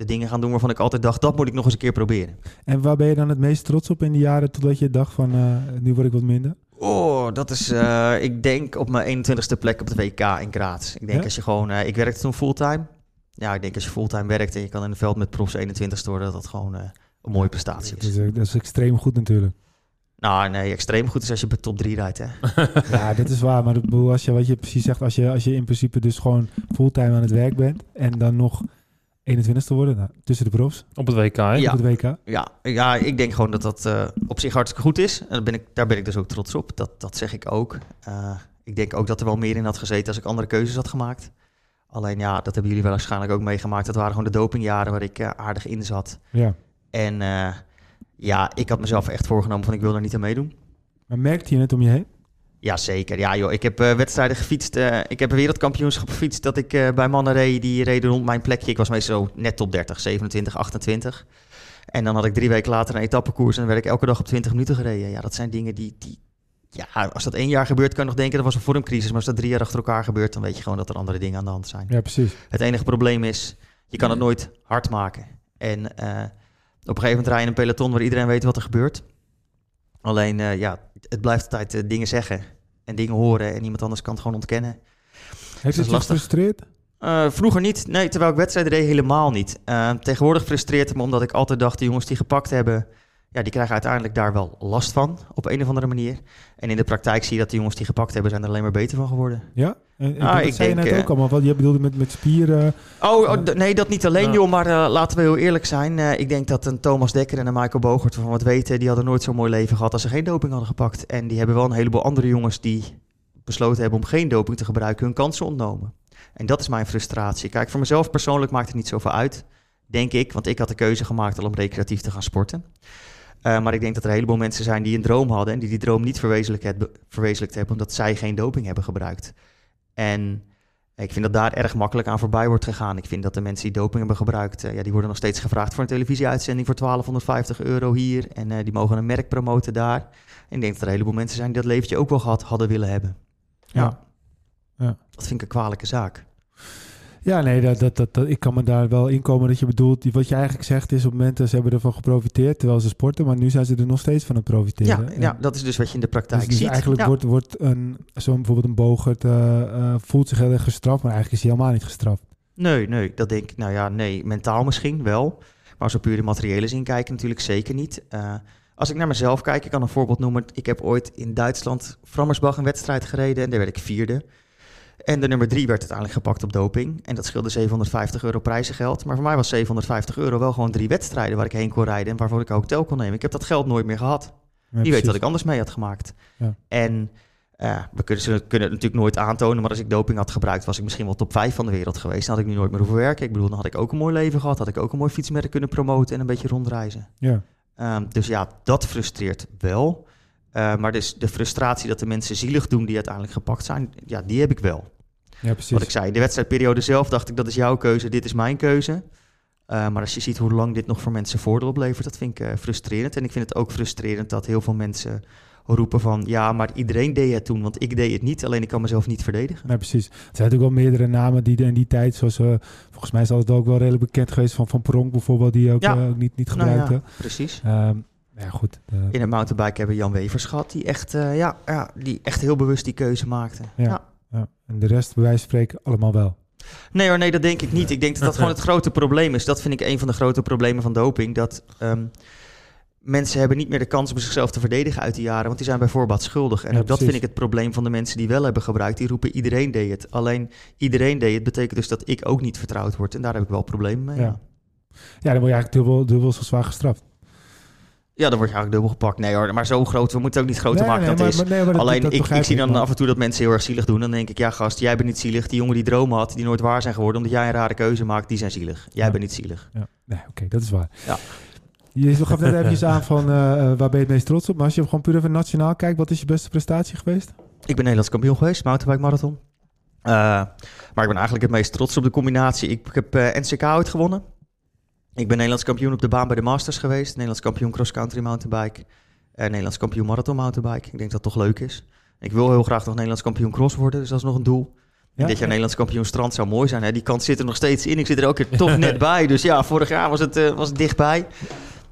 de dingen gaan doen waarvan ik altijd dacht, dat moet ik nog eens een keer proberen. En waar ben je dan het meest trots op in die jaren totdat je dacht van eh, nu word ik wat minder? Oh, dat is, eh, ik denk op mijn 21ste plek op de WK in Graz. Ik denk Ja? als je gewoon, eh, ik werkte toen fulltime. Ja, ik denk als je fulltime werkt en je kan in het veld met profs 21ste worden, dat dat gewoon eh, een mooie prestatie Dat is. is, eh, dat is extreem goed natuurlijk. Nou, nee, extreem goed is als je bij top 3 rijdt, hè. Ja, dat is waar. Maar ik bedoel, als je, wat je precies zegt, als je, als je in principe dus gewoon fulltime aan het werk bent en dan nog 21ste worden, nou, tussen de profs, Op het WK, hè? Ja. op het WK. Ja, ja, ik denk gewoon dat dat eh, op zich hartstikke goed is. En daar ben ik, daar ben ik dus ook trots op. Dat, dat zeg ik ook. Eh, ik denk ook dat er wel meer in had gezeten als ik andere keuzes had gemaakt. Alleen ja, dat hebben jullie waarschijnlijk ook meegemaakt. Dat waren gewoon de dopingjaren waar ik eh, aardig in zat. Ja. En eh, ja, ik had mezelf echt voorgenomen van ik wil er niet aan meedoen. Maar merkte je het om je heen? Ja, zeker. Ja, joh, ik heb eh, wedstrijden gefietst. eh, ik heb een wereldkampioenschap gefietst dat ik eh, bij mannen reed. Die reden rond mijn plekje. Ik was meestal net top 30, 27, 28. En dan had ik drie weken later een etappekoers en dan werd ik elke dag op 20 minuten gereden. Ja, dat zijn dingen die, die... Ja, als dat één jaar gebeurt, kan je nog denken dat was een vormcrisis. Maar als dat drie jaar achter elkaar gebeurt, dan weet je gewoon dat er andere dingen aan de hand zijn. Ja, precies. Het enige probleem is, je kan het nooit hard maken. En op een gegeven moment rij je in een peloton waar iedereen weet wat er gebeurt. Alleen, ja, het blijft altijd eh, dingen zeggen en dingen horen en iemand anders kan het gewoon ontkennen. Heeft het je gefrustreerd? Eh, vroeger niet, nee, terwijl ik wedstrijden deed helemaal niet. Eh, tegenwoordig frustreert het me omdat ik altijd dacht, de jongens die gepakt hebben, ja, die krijgen uiteindelijk daar wel last van, op een of andere manier. En in de praktijk zie je dat de jongens die gepakt hebben, zijn er alleen maar beter van geworden. Ja? En, en Ah, dat ik zei je denk, net eh, ook allemaal. Wat je bedoelde met, met spieren. Oh, oh, d- nee, dat niet alleen, joh. Maar eh, laten we heel eerlijk zijn. Eh, ik denk dat een Thomas Dekker en een Michael Bogert, van wat weten, die hadden nooit zo'n mooi leven gehad als ze geen doping hadden gepakt. En die hebben wel een heleboel andere jongens die besloten hebben om geen doping te gebruiken, hun kansen ontnomen. En dat is mijn frustratie. Kijk, voor mezelf persoonlijk maakt het niet zoveel uit, denk ik. Want ik had de keuze gemaakt al om recreatief te gaan sporten. Eh, maar ik denk dat er een heleboel mensen zijn die een droom hadden en die die droom niet verwezenlijkt, verwezenlijkt hebben omdat zij geen doping hebben gebruikt. En ik vind dat daar erg makkelijk aan voorbij wordt gegaan. Ik vind dat de mensen die doping hebben gebruikt, eh, ja, die worden nog steeds gevraagd voor een televisieuitzending voor 1250 euro hier. En eh, die mogen een merk promoten daar. En ik denk dat er een heleboel mensen zijn die dat leventje ook wel gehad hadden willen hebben. Ja. Ja. Ja. Dat vind ik een kwalijke zaak. Ja, nee, dat, dat, dat, dat- ik kan me daar wel inkomen dat je bedoelt. die- Wat je eigenlijk zegt is op momenten ze hebben ervan geprofiteerd terwijl ze sporten, maar nu zijn ze er nog steeds van aan het profiteren. Ja, En- ja, dat is dus wat je in de praktijk dus, dus ziet. eigenlijk Ja. wordt, wordt een, zo'n bijvoorbeeld een Bogert eh, eh, voelt zich heel erg gestraft, maar eigenlijk is hij helemaal niet gestraft. Nee, nee, dat denk ik. Nou ja, nee, mentaal misschien wel. Maar zo puur in materiële zin kijken natuurlijk zeker niet. Eh, als ik naar mezelf kijk, ik kan een voorbeeld noemen. Ik heb ooit in Duitsland Frammersbach een wedstrijd gereden en daar werd ik vierde. En de nummer drie werd uiteindelijk gepakt op doping. En dat scheelde 750 euro prijzengeld. Maar voor mij was 750 euro wel gewoon drie wedstrijden waar ik heen kon rijden en waarvoor ik een hotel kon nemen. Ik heb dat geld nooit meer gehad. Ja, Wie weet wat ik anders mee had gemaakt. Ja. En eh, we kunnen, ze kunnen het natuurlijk nooit aantonen, maar als ik doping had gebruikt, was ik misschien wel top 5 van de wereld geweest. Dan had ik nu nooit meer hoeven werken. Ik bedoel, dan had ik ook een mooi leven gehad. Had ik ook een mooi fietsmerk kunnen promoten en een beetje rondreizen. Ja. Ehm, dus ja, dat frustreert wel. Eh, maar dus de frustratie dat de mensen zielig doen die uiteindelijk gepakt zijn, ja, die heb ik wel. ja, precies. Wat ik zei, in de wedstrijdperiode zelf dacht ik, dat is jouw keuze, dit is mijn keuze. Eh, maar als je ziet hoe lang dit nog voor mensen voordeel oplevert, dat vind ik eh, frustrerend. En ik vind het ook frustrerend dat heel veel mensen roepen van... ja, maar iedereen deed het toen, want ik deed het niet. Alleen ik kan mezelf niet verdedigen. Nee, precies. Er zijn natuurlijk wel meerdere namen die in die tijd, zoals volgens mij is dat ook wel redelijk bekend geweest van Van Pronk bijvoorbeeld, die ook Ja. niet, niet Nou gebruikte. ja, precies. Ehm, ja, goed. In het mountainbike hebben we Jan Wevers gehad, die echt, eh, ja, ja, die echt heel bewust die keuze maakte. Ja. Ja. ja. En de rest, bij wijze van spreken, allemaal wel. Nee hoor, nee, dat denk ik niet. Ik denk dat dat gewoon het grote probleem is. Dat vind ik een van de grote problemen van doping. Dat ehm, mensen hebben niet meer de kans om zichzelf te verdedigen uit die jaren. Want die zijn bij voorbaat schuldig. En Ja, dat precies. vind ik het probleem van de mensen die wel hebben gebruikt. Die roepen iedereen deed het. Alleen iedereen deed het betekent dus dat ik ook niet vertrouwd word. En daar heb ik wel problemen mee. Ja. Ja, Ja, dan word je eigenlijk dubbel, dubbel zo zwaar gestraft. Ja dan word je eigenlijk dubbel gepakt. Nee hoor, maar zo groot. We moeten het ook niet groter Nee, maken nee, dan maar- het is. nee, dat- Alleen dat ik, ik zie dan af en toe dat mensen heel erg zielig doen. Dan denk ik, ja gast, jij bent niet zielig. Die jongen die dromen had, die nooit waar zijn geworden... omdat jij een rare keuze maakt, die zijn zielig. Jij Ja. bent niet zielig. Ja. Nee, oké, dat is waar. Ja. Je gaf net eventjes aan van eh, eh, waar ben je het meest trots op. Maar als je gewoon puur even nationaal kijkt, wat is je beste prestatie geweest? Ik ben Nederlands kampioen geweest, mountainbike marathon. Eh, maar ik ben eigenlijk het meest trots op de combinatie. Ik, ik heb NCK ooit gewonnen. Ik ben Nederlands kampioen op de baan bij de Masters geweest. Nederlands kampioen cross-country mountainbike. En Nederlands kampioen marathon mountainbike. Ik denk dat dat toch leuk is. Ik wil heel graag nog Nederlands kampioen cross worden, dus dat is nog een doel. Ja? Dit jaar Nederlands kampioen strand zou mooi zijn. Hè? Die kans zit er nog steeds in. Ik zit er ook weer toch net bij. Dus ja, vorig jaar was het, eh, was het dichtbij.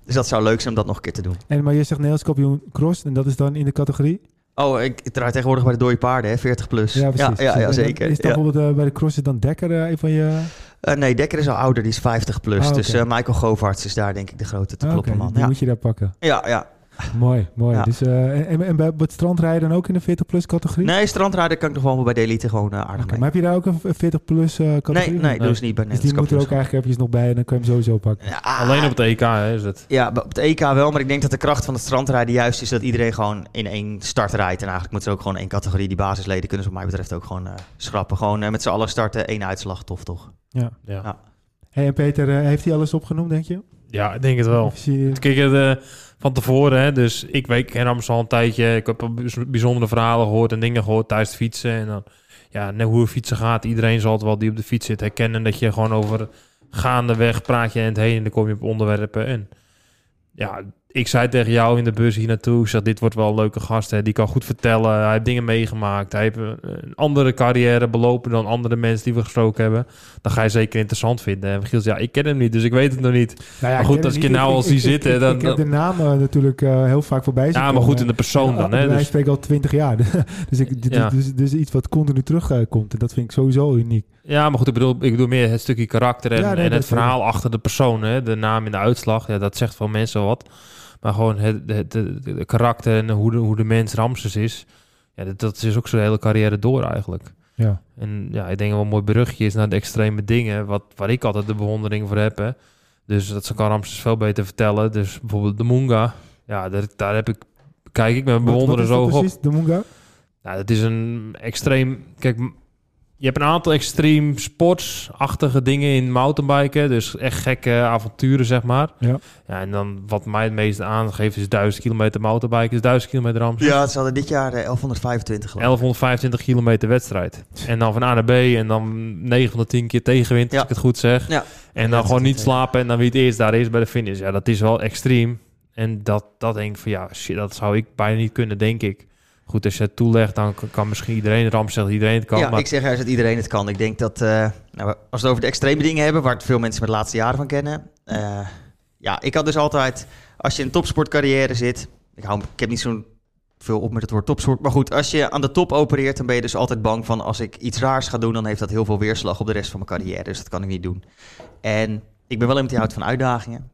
Dus dat zou leuk zijn om dat nog een keer te doen. En, maar je zegt Nederlands kampioen cross en dat is dan in de categorie? Oh, ik, ik draai tegenwoordig bij de dode paarden, hè? 40 plus. Ja, precies. ja, ja, zeker. Is ja. bijvoorbeeld eh, bij de cross dan Dekker eh, een van je... Eh, nee, Dekker is al ouder, die is 50 plus. Ah. Dus eh, Michael Govaerts is daar denk ik de grote te Ah, kloppen man. die Ja. moet je daar pakken. ja, ja. Mooi, mooi. Ja. Dus, eh, en, en bij het strandrijden ook in de 40-plus categorie? Nee, strandrijden kan ik nog wel bij de elite gewoon eh, aardig Oké, mee. maar heb je daar ook een 40-plus eh categorie? Nee, nee, Nee. dus niet bij Dus die moet er ook eigenlijk eventjes nog bij en dan kan je hem sowieso pakken. Ja, Alleen op het EK hè, is het. Ja, op het EK wel, maar ik denk dat de kracht van het strandrijden juist is dat iedereen gewoon in één start rijdt. En eigenlijk moeten ze ook gewoon één categorie, die basisleden, kunnen ze wat mij betreft ook gewoon eh, schrappen. Gewoon met z'n allen starten, één uitslag, tof toch? Ja. Ja, Ja. Hey, en Peter, heeft hij alles opgenoemd, denk je? Ja ik denk het wel. Kijk, het, eh, van tevoren, hè, dus ik weet, ken Amsterdam al een tijdje. Ik heb bijz- bijzondere verhalen gehoord en dingen gehoord tijdens het fietsen. En dan, ja, net hoe fietsen gaat. Iedereen zal het wel die op de fiets zit herkennen. Dat je gewoon over gaandeweg praat je en het heen en dan kom je op onderwerpen. En ja, ik zei tegen jou in de bus hier naartoe, ik zeg, dit wordt wel een leuke gast. Hè. Die kan goed vertellen, hij heeft dingen meegemaakt. Hij heeft een, andere carrière belopen dan andere mensen die we gesproken hebben. Dan ga je zeker interessant vinden. En Giels, ja, ik ken hem niet, dus ik weet het nog niet. Nou ja, Maar goed, als ik je nou al zie zitten, Ik, dan- ik heb de naam eh, natuurlijk eh, heel vaak voorbij zien Ja, maar goed in de persoon dan. Hè, dus, spreken al twintig jaar. dus, ik, dus, Ja. dus, dus iets wat continu terugkomt. en dat vind ik sowieso uniek. Ja, maar goed, ik bedoel, ik bedoel meer het stukje karakter en, nee, en het verhaal achter de persoon. Hè? De naam in de uitslag, ja, dat zegt van mensen wat. Maar gewoon het, het, het- het karakter en hoe de, hoe de mens Ramses is. Ja, dat, dat is ook zijn hele carrière door eigenlijk. Ja. En ja, ik denk wel een mooi brugje is naar de extreme dingen. Wat, waar ik altijd de bewondering voor heb. Hè? Dus dat kan Ramses veel beter vertellen. Dus bijvoorbeeld de Munga. Ja, daar, daar heb ik, kijk ik met bewonderen zo op. precies, de Munga? Ja, dat is een extreem. Kijk, je hebt een aantal extreem sportsachtige dingen in mountainbiken. Dus echt gekke avonturen, zeg maar. Ja. ja en dan wat mij het meeste aangeeft is 1000 kilometer mountainbiken. Is 1000 kilometer Ramses. Ja, ze hadden dit jaar eh, 1125 geloof ik. 1125 kilometer wedstrijd. En dan van A naar B en dan 9 van de 10 keer tegenwind, Ja. als ik het goed zeg. Ja. En dan Ja, gewoon niet slapen en dan wie het eerst daar is bij de finish. Ja, dat is wel extreem. En dat, dat denk ik van ja, shit, dat zou ik bijna niet kunnen, denk ik. Goed, als je het toelegt, dan kan, misschien iedereen, Ram zegt iedereen het kan. ja, maar ik zeg juist dat iedereen het kan. Ik denk dat, eh, nou, als we het over de extreme dingen hebben, waar het veel mensen met de laatste jaren van kennen. eh, ja, ik had dus altijd, als je in een topsportcarrière zit, ik, hou, ik heb niet zo'n veel op met het woord topsport, maar goed, als je aan de top opereert, dan ben je dus altijd bang van, als ik iets raars ga doen, dan heeft dat heel veel weerslag op de rest van mijn carrière. Dus dat kan ik niet doen. En ik ben wel iemand die houdt van uitdagingen.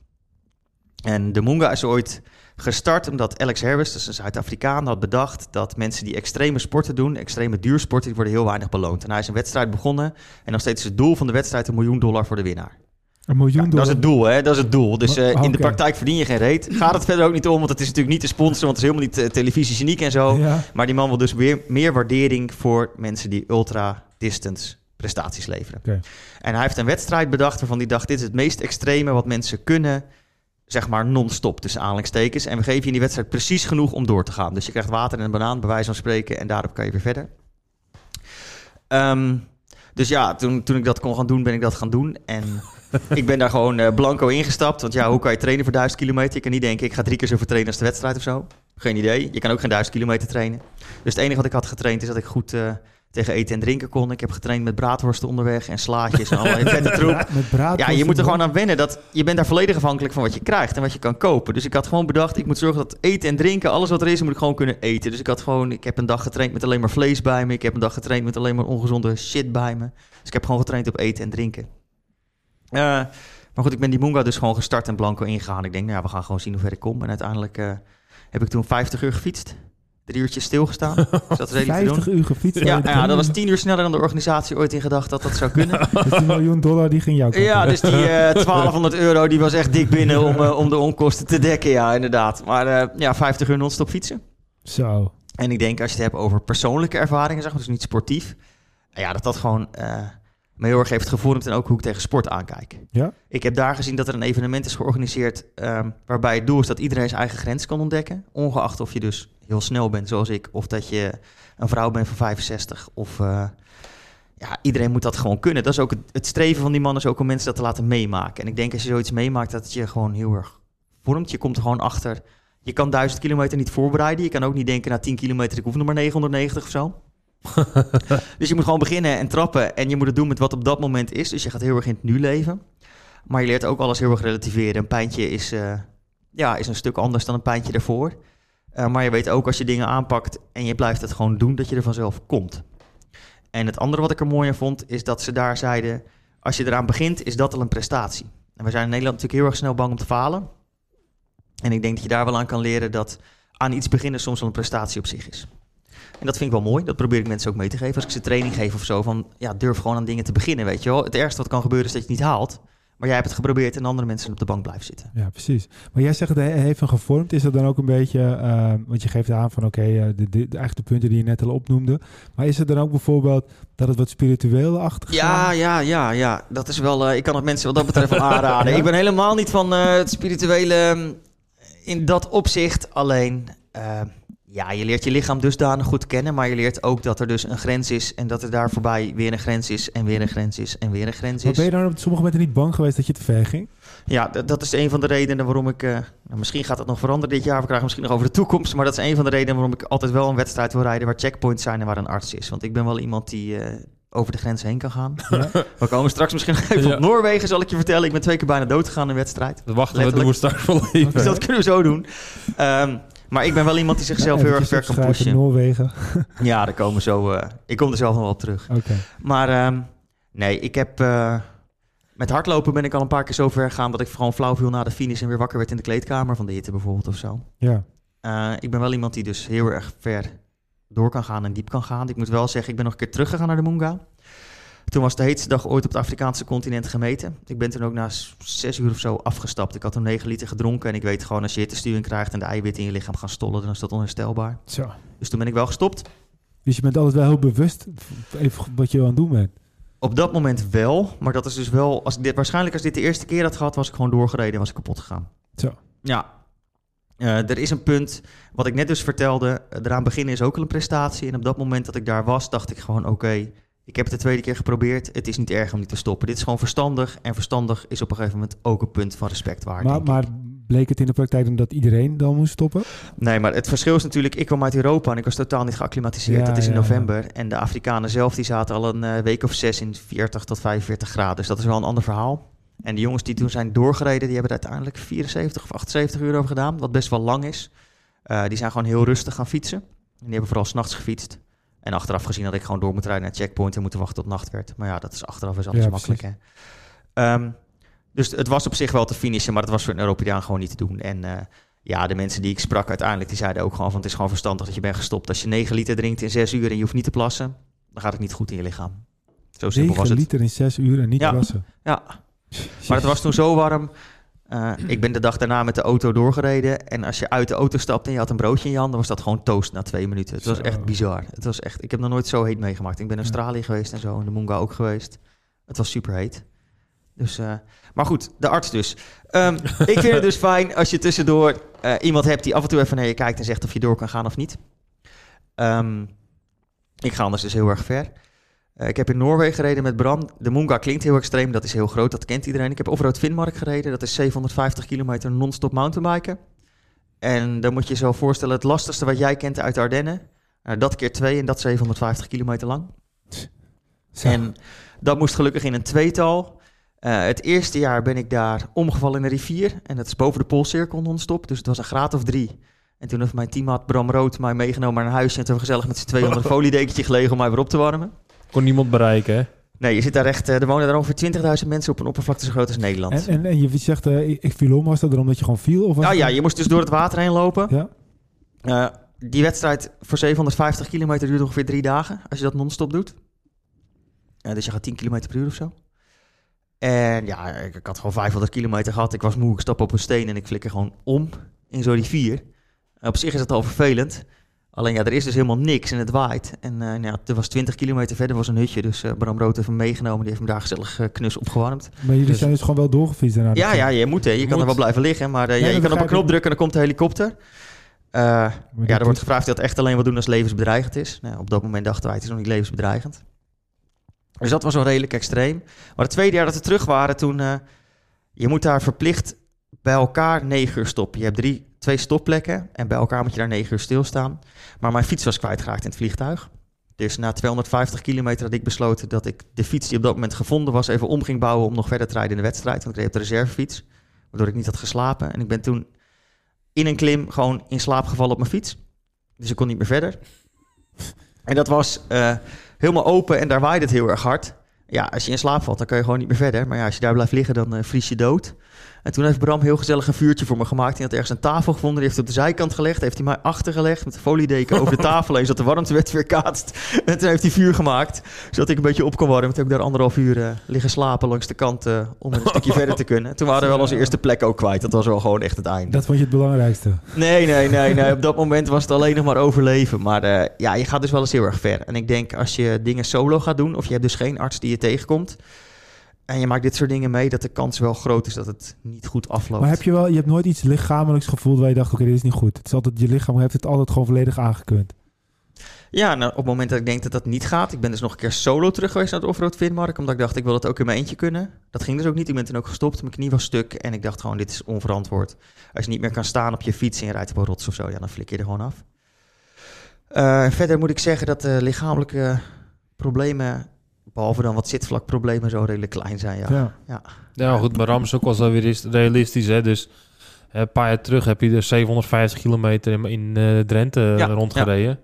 En de Munga is ooit gestart omdat Alex Herbers, is een Zuid-Afrikaan, had bedacht dat mensen die extreme sporten doen, extreme duursporten, die worden heel weinig beloond. En hij is een wedstrijd begonnen en nog steeds is het doel van de wedstrijd een miljoen dollar voor de winnaar. Een miljoen Ja, dollar. dat is het doel, hè? Dat is het doel. Dus eh, in de praktijk verdien je geen reet. Gaat het verder ook niet om, want het is natuurlijk niet te sponsoren, want het is helemaal niet uh, televisiegeniek en zo. Ja. Maar die man wil dus weer meer waardering voor mensen die ultra-distance prestaties leveren. En hij heeft een wedstrijd bedacht waarvan hij dacht, dit is het meest extreme wat mensen kunnen, zeg maar non-stop tussen aanhalingstekens. En we geven je in die wedstrijd precies genoeg om door te gaan. Dus je krijgt water en een banaan, bij wijze van spreken, en daarop kan je weer verder. Ehm, dus ja, toen, toen ik dat kon gaan doen, ben ik dat gaan doen. En ik ben daar gewoon eh, blanco ingestapt. Want ja, hoe kan je trainen voor 1000 kilometer? Je kan niet denken, ik ga drie keer zoveel trainen als de wedstrijd of zo. Geen idee. Je kan ook geen 1000 kilometer trainen. Dus het enige wat ik had getraind is dat ik goed eh, tegen eten en drinken kon. Ik heb getraind met braadworsten onderweg en slaatjes en allerlei vette troep. Met. Ja, je moet er gewoon aan wennen. Dat, je bent daar volledig afhankelijk van wat je krijgt en wat je kan kopen. Dus ik had gewoon bedacht, ik moet zorgen dat eten en drinken, alles wat er is, moet ik gewoon kunnen eten. Dus ik had gewoon, ik heb een dag getraind met alleen maar vlees bij me. Ik heb een dag getraind met alleen maar ongezonde shit bij me. Dus ik heb gewoon getraind op eten en drinken. Eh, maar goed, ik ben die Munga dus gewoon gestart en blanco ingegaan. Ik denk, nou ja, we gaan gewoon zien hoe ver ik kom. En uiteindelijk eh, heb ik toen 50 uur gefietst. Drie uurtjes stilgestaan. Dus dat is redelijk te doen. 50 uur gefietst. Ja, ja, dat was tien uur sneller dan de organisatie ooit in gedacht dat dat zou kunnen. Dus die miljoen dollar die ging kant Ja, dus die eh 1200 euro die was echt dik binnen om, eh, om de onkosten te dekken, ja, inderdaad. Maar eh, ja, 50 uur non-stop fietsen. Zo. En ik denk als je het hebt over persoonlijke ervaringen, zeg maar, dus niet sportief, ja, dat dat gewoon me heel erg heeft gevormd en ook hoe ik tegen sport aankijk. Ja? Ik heb daar gezien dat er een evenement is georganiseerd ehm, waarbij het doel is dat iedereen zijn eigen grens kan ontdekken, ongeacht of je dus heel snel bent zoals ik, of dat je een vrouw bent van 65 of... eh, ja, iedereen moet dat gewoon kunnen. Dat is ook het, het streven van die man, is ook om mensen dat te laten meemaken. En ik denk als je zoiets meemaakt, dat het je gewoon heel erg vormt. Je komt er gewoon achter. Je kan duizend kilometer niet voorbereiden. Je kan ook niet denken, na 10 kilometer, ik hoef nog maar 990 of zo. dus je moet gewoon beginnen en trappen. En je moet het doen met wat op dat moment is. Dus je gaat heel erg in het nu leven. Maar je leert ook alles heel erg relativeren. Een pijntje is, eh, ja, is een stuk anders dan een pijntje daarvoor. Eh, maar je weet ook als je dingen aanpakt en je blijft het gewoon doen, dat je er vanzelf komt. En het andere wat ik er mooi aan vond, is dat ze daar zeiden... als je eraan begint, is dat al een prestatie. En we zijn in Nederland natuurlijk heel erg snel bang om te falen. En ik denk dat je daar wel aan kan leren dat aan iets beginnen soms wel een prestatie op zich is. En dat vind ik wel mooi. Dat probeer ik mensen ook mee te geven. Als ik ze training geef of zo, van ja, durf gewoon aan dingen te beginnen, weet je wel. Het ergste wat kan gebeuren is dat je het niet haalt. Maar jij hebt het geprobeerd en andere mensen op de bank blijven zitten. Ja, precies. Maar jij zegt, het heeft hem gevormd. Is dat dan ook een beetje, eh, want je geeft aan van oké, eh, de, de, de, eigenlijk de punten die je net al opnoemde. Maar is het dan ook bijvoorbeeld dat het wat spiritueel achter Ja, ja, ja, ja. Dat is wel. eh, ik kan het mensen wat dat betreft wel aanraden. Ja? Ik ben helemaal niet van eh, het spirituele ehm, in dat opzicht. Alleen, eh, ja, je leert je lichaam dusdanig goed kennen, maar je leert ook dat er dus een grens is en dat er daar voorbij weer een grens is en weer een grens is en weer een grens Maar is. ben je dan op sommige momenten niet bang geweest dat je te ver ging? Ja, dat, dat is een van de redenen waarom ik. eh, nou, misschien gaat het nog veranderen dit jaar. We krijgen misschien nog over de toekomst. Maar dat is een van de redenen waarom ik altijd wel een wedstrijd wil rijden waar checkpoints zijn en waar een arts is. Want ik ben wel iemand die eh, over de grens heen kan gaan. Ja. We komen straks misschien nog even Ja. op Noorwegen, zal ik je vertellen. Ik ben twee keer bijna dood gegaan in een wedstrijd. Dat wachten we, doen we straks wel even. Dus dat kunnen we zo doen. Ehm, maar ik ben wel iemand die zichzelf heel erg ver kan pushen. Noorwegen. Ja, daar komen zo. eh, ik kom er zelf nog wel terug. Oké. Maar ehm, nee, ik heb. eh, met hardlopen ben ik al een paar keer zo ver gegaan dat ik gewoon flauw viel na de finish en weer wakker werd in de kleedkamer van de hitte bijvoorbeeld of zo. Ja. Eh, ik ben wel iemand die dus heel erg ver door kan gaan en diep kan gaan. Ik moet wel zeggen, ik ben nog een keer teruggegaan naar de Munga. Toen was de heetste dag ooit op het Afrikaanse continent gemeten. Ik ben toen ook na zes uur of zo afgestapt. Ik had toen negen liter gedronken en ik weet gewoon als je hittestuwing krijgt en de eiwitten in je lichaam gaan stollen, dan is dat onherstelbaar. Zo. Dus toen ben ik wel gestopt. Dus je bent altijd wel heel bewust even wat je aan het doen bent. Op dat moment wel, maar dat is dus wel... Als ik dit, waarschijnlijk als dit de eerste keer had gehad, was ik gewoon doorgereden en was ik kapot gegaan. Zo. Ja. Eh, er is een punt, wat ik net dus vertelde, eh, eraan beginnen is ook al een prestatie. En op dat moment dat ik daar was, dacht ik gewoon, oké, ik heb het de tweede keer geprobeerd. Het is niet erg om niet te stoppen. Dit is gewoon verstandig. En verstandig is op een gegeven moment ook een punt van respect waard. Maar, maar bleek het in de praktijk dat iedereen dan moest stoppen? Nee, maar het verschil is natuurlijk, ik kwam uit Europa en ik was totaal niet geacclimatiseerd. Ja, dat is in ja, november. En de Afrikanen zelf, die zaten al een eh, week of zes in 40 tot 45 graden. Dus dat is wel een ander verhaal. En de jongens die toen zijn doorgereden, die hebben er uiteindelijk 74 of 78 uur over gedaan. Wat best wel lang is. Eh, die zijn gewoon heel rustig gaan fietsen. En die hebben vooral s'nachts gefietst. En achteraf gezien dat ik gewoon door moet rijden naar checkpoint en moeten wachten tot nacht werd. Maar ja, dat is achteraf is alles Ja, makkelijk. Hè? Ehm, dus het was op zich wel te finishen, maar het was voor een Europeaan gewoon niet te doen. En eh, ja, de mensen die ik sprak uiteindelijk, die zeiden ook gewoon van het is gewoon verstandig dat je bent gestopt. Als je 9 liter drinkt in 6 uur en je hoeft niet te plassen, dan gaat het niet goed in je lichaam. Zo simpel 9 was het. liter in 6 uur en niet Ja. plassen. Ja, maar het was toen zo warm. Eh, ik ben de dag daarna met de auto doorgereden. En als je uit de auto stapt en je had een broodje in je hand, dan was dat gewoon toast na twee minuten. Het was Zo. echt bizar. Het was echt, ik heb nog nooit zo heet meegemaakt. Ik ben in. Australië geweest en zo, in de Munga ook geweest. Het was super heet. Dus, eh, maar goed, de arts dus. Ehm, ik vind het dus fijn als je tussendoor eh, iemand hebt die af en toe even naar je kijkt en zegt of je door kan gaan of niet. Ehm, ik ga anders dus heel erg ver. Eh, ik heb in Noorwegen gereden met Bram. De Munga klinkt heel extreem, dat is heel groot, dat kent iedereen. Ik heb Offroad Finnmark gereden, dat is 750 kilometer non-stop mountainbiken. En dan moet je je zo voorstellen, het lastigste wat jij kent uit de Ardennen, eh, dat keer twee en dat 750 kilometer lang. Zo. En dat moest gelukkig in een tweetal. Eh, het eerste jaar ben ik daar omgevallen in een rivier. En dat is boven de Poolcirkel non-stop. Dus het was een graad of drie. En toen heeft mijn teammaat Bram Rood mij meegenomen naar een huisje. En toen hebben we gezellig met z'n tweeën onder een foliedekentje gelegen om mij weer op te warmen. Kon niemand bereiken, hè? Nee, je zit daar echt... eh, er wonen daar ongeveer 20.000 mensen op een oppervlakte zo groot als Nederland. En, en, en je zegt, eh, ik, ik viel om, was dat erom dat je gewoon viel? Of was ja, je moest dus door het water heen lopen. Ja? Eh, die wedstrijd voor 750 kilometer duurt ongeveer drie dagen. Als je dat non-stop doet. Eh, dus je gaat 10 kilometer per uur of zo. En ja, ik, ik had gewoon 500 kilometer gehad. Ik was moe, ik stap op een steen en ik flikker gewoon om in zo'n rivier. Op zich is het al vervelend. Alleen ja, er is dus helemaal niks en het waait. En eh, nou ja, er was 20 kilometer verder was een hutje. Dus eh, Bram Rood heeft hem meegenomen. Die heeft hem daar gezellig eh, knus opgewarmd. Maar jullie Dus- zijn dus gewoon wel doorgefietst daarna? Ja, ja, je moet hè. Je kan er wel blijven liggen. Maar Ja, ja, je kan op een knop drukken en dan komt de helikopter. Ja, er wordt gevraagd dat echt alleen wil doen als levensbedreigend is. Nou, op dat moment dachten wij, het is nog niet levensbedreigend. Dus dat was wel redelijk extreem. Maar het tweede jaar dat we terug waren, toen... je moet daar verplicht bij elkaar negen uur stoppen. Je hebt drie, twee stopplekken en bij elkaar moet je daar negen uur stilstaan. Maar mijn fiets was kwijtgeraakt in het vliegtuig. Dus na 250 kilometer had ik besloten dat ik de fiets die op dat moment gevonden was... even om ging bouwen om nog verder te rijden in de wedstrijd. Want ik reed op de reservefiets, waardoor ik niet had geslapen. En ik ben toen in een klim gewoon in slaap gevallen op mijn fiets. Dus ik kon niet meer verder. En dat was eh, helemaal open en daar waaide het heel erg hard. Ja, als je in slaap valt, dan kan je gewoon niet meer verder. Maar ja, als je daar blijft liggen, dan eh, vries je dood. En toen heeft Bram heel gezellig een vuurtje voor me gemaakt. Hij had ergens een tafel gevonden, die heeft het op de zijkant gelegd. Heeft hij mij achtergelegd met de foliedeken over de tafel heen, zodat de warmte werd weerkaatst. En toen heeft hij vuur gemaakt, zodat ik een beetje op kon warmen. Toen heb ik daar anderhalf uur eh, liggen slapen langs de kant eh, om een stukje verder te kunnen. Toen waren we wel onze eerste plek ook kwijt. Dat was wel gewoon echt het einde. Dat vond je het belangrijkste. Nee, nee, nee, nee. Op dat moment was het alleen nog maar overleven. Maar eh, ja, je gaat dus wel eens heel erg ver. En ik denk als je dingen solo gaat doen, of je hebt dus geen arts die je tegenkomt, en je maakt dit soort dingen mee, dat de kans wel groot is dat het niet goed afloopt. Maar heb je wel, je hebt nooit iets lichamelijks gevoeld waar je dacht, oké, dit is niet goed. Het is altijd, je lichaam heeft het altijd gewoon volledig aangekund. Ja, nou, op het moment dat ik denk dat dat niet gaat, ik ben dus nog een keer solo terug geweest naar de Offroad Finnmark, omdat ik dacht, ik wil dat ook in mijn eentje kunnen. Dat ging dus ook niet. Ik ben toen ook gestopt, mijn knie was stuk en ik dacht gewoon, dit is onverantwoord. Als je niet meer kan staan op je fiets en je rijdt op een rots of zo, ja, dan flik je er gewoon af. Eh, verder moet ik zeggen dat de lichamelijke problemen, behalve dan wat zitvlakproblemen, zo redelijk klein zijn. Ja. Ja. Ja, goed, maar Ram is ook wel zo weer is- realistisch, hè. Dus eh, een paar jaar terug heb je er 750 kilometer in, in eh, Drenthe Ja, rondgereden.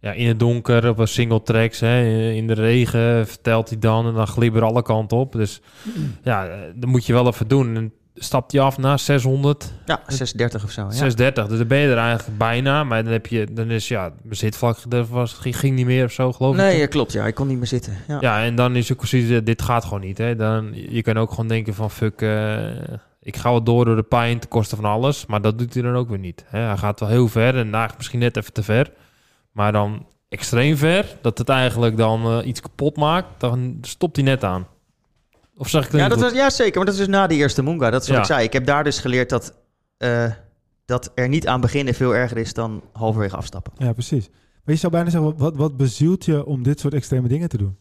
Ja. in het donker, op een single tracks, hè, in de regen, vertelt hij dan. En dan glibber alle kanten op. Dus ja, eh, dat moet je wel even doen. En stapt hij af na 600, Ja, 630 of zo. Ja. 630. Dus dan ben je er eigenlijk bijna. Maar dan heb je, dan is ja, mijn zitvlak, dat was, ging, ging niet meer of zo, geloof ik. Nee, klopt. Ja, ik kon niet meer zitten. Ja. Ja, en dan is ook precies, eh, dit gaat gewoon niet. Hè. Dan, je kan ook gewoon denken van, fuck, eh, ik ga wel door door de pijn ten koste van alles. Maar dat doet hij dan ook weer niet. Hè. Hij gaat wel heel ver en eigenlijk misschien net even te ver. Maar dan extreem ver, dat het eigenlijk dan eh, iets kapot maakt, dan stopt hij net aan. Of zeg ik Ja, dat was, ja, zeker. Maar dat is dus na de eerste Munga. Dat is wat Ja. ik zei. Ik heb daar dus geleerd dat, eh, dat er niet aan beginnen veel erger is dan halverwege afstappen. ja, precies. Maar je zou bijna zeggen, wat, wat bezielt je om dit soort extreme dingen te doen?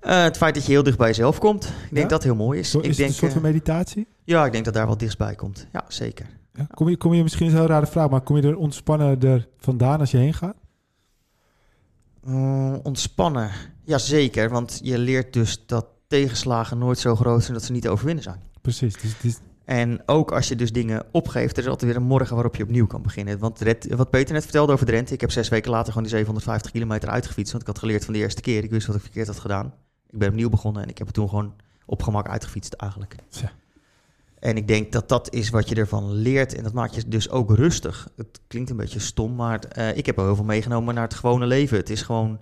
Eh, het feit dat je heel dicht bij jezelf komt. Ik denk Ja? dat dat heel mooi is. Zo, ik is denk, een soort van eh, meditatie? ja, ik denk dat daar wel dichtst bij komt. Ja, zeker. Ja, Kom je, kom je misschien is een heel rare vraag, maar kom je er ontspannen er vandaan als je heen gaat? Mm, ontspannen. Jazeker, want je leert dus dat tegenslagen nooit zo groot zijn dat ze niet te overwinnen zijn. Precies. Dus, dus, En ook als je dus dingen opgeeft, er is altijd weer een morgen waarop je opnieuw kan beginnen. Want wat Peter net vertelde over Drenthe, ik heb zes weken later gewoon die 750 kilometer uitgefietst. Want ik had geleerd van de eerste keer, ik wist wat ik verkeerd had gedaan. Ik ben opnieuw begonnen en ik heb het toen gewoon op gemak uitgefietst eigenlijk. Tja. En ik denk dat dat is wat je ervan leert en dat maakt je dus ook rustig. Het klinkt een beetje stom, maar eh, ik heb er heel veel meegenomen naar het gewone leven. Het is gewoon,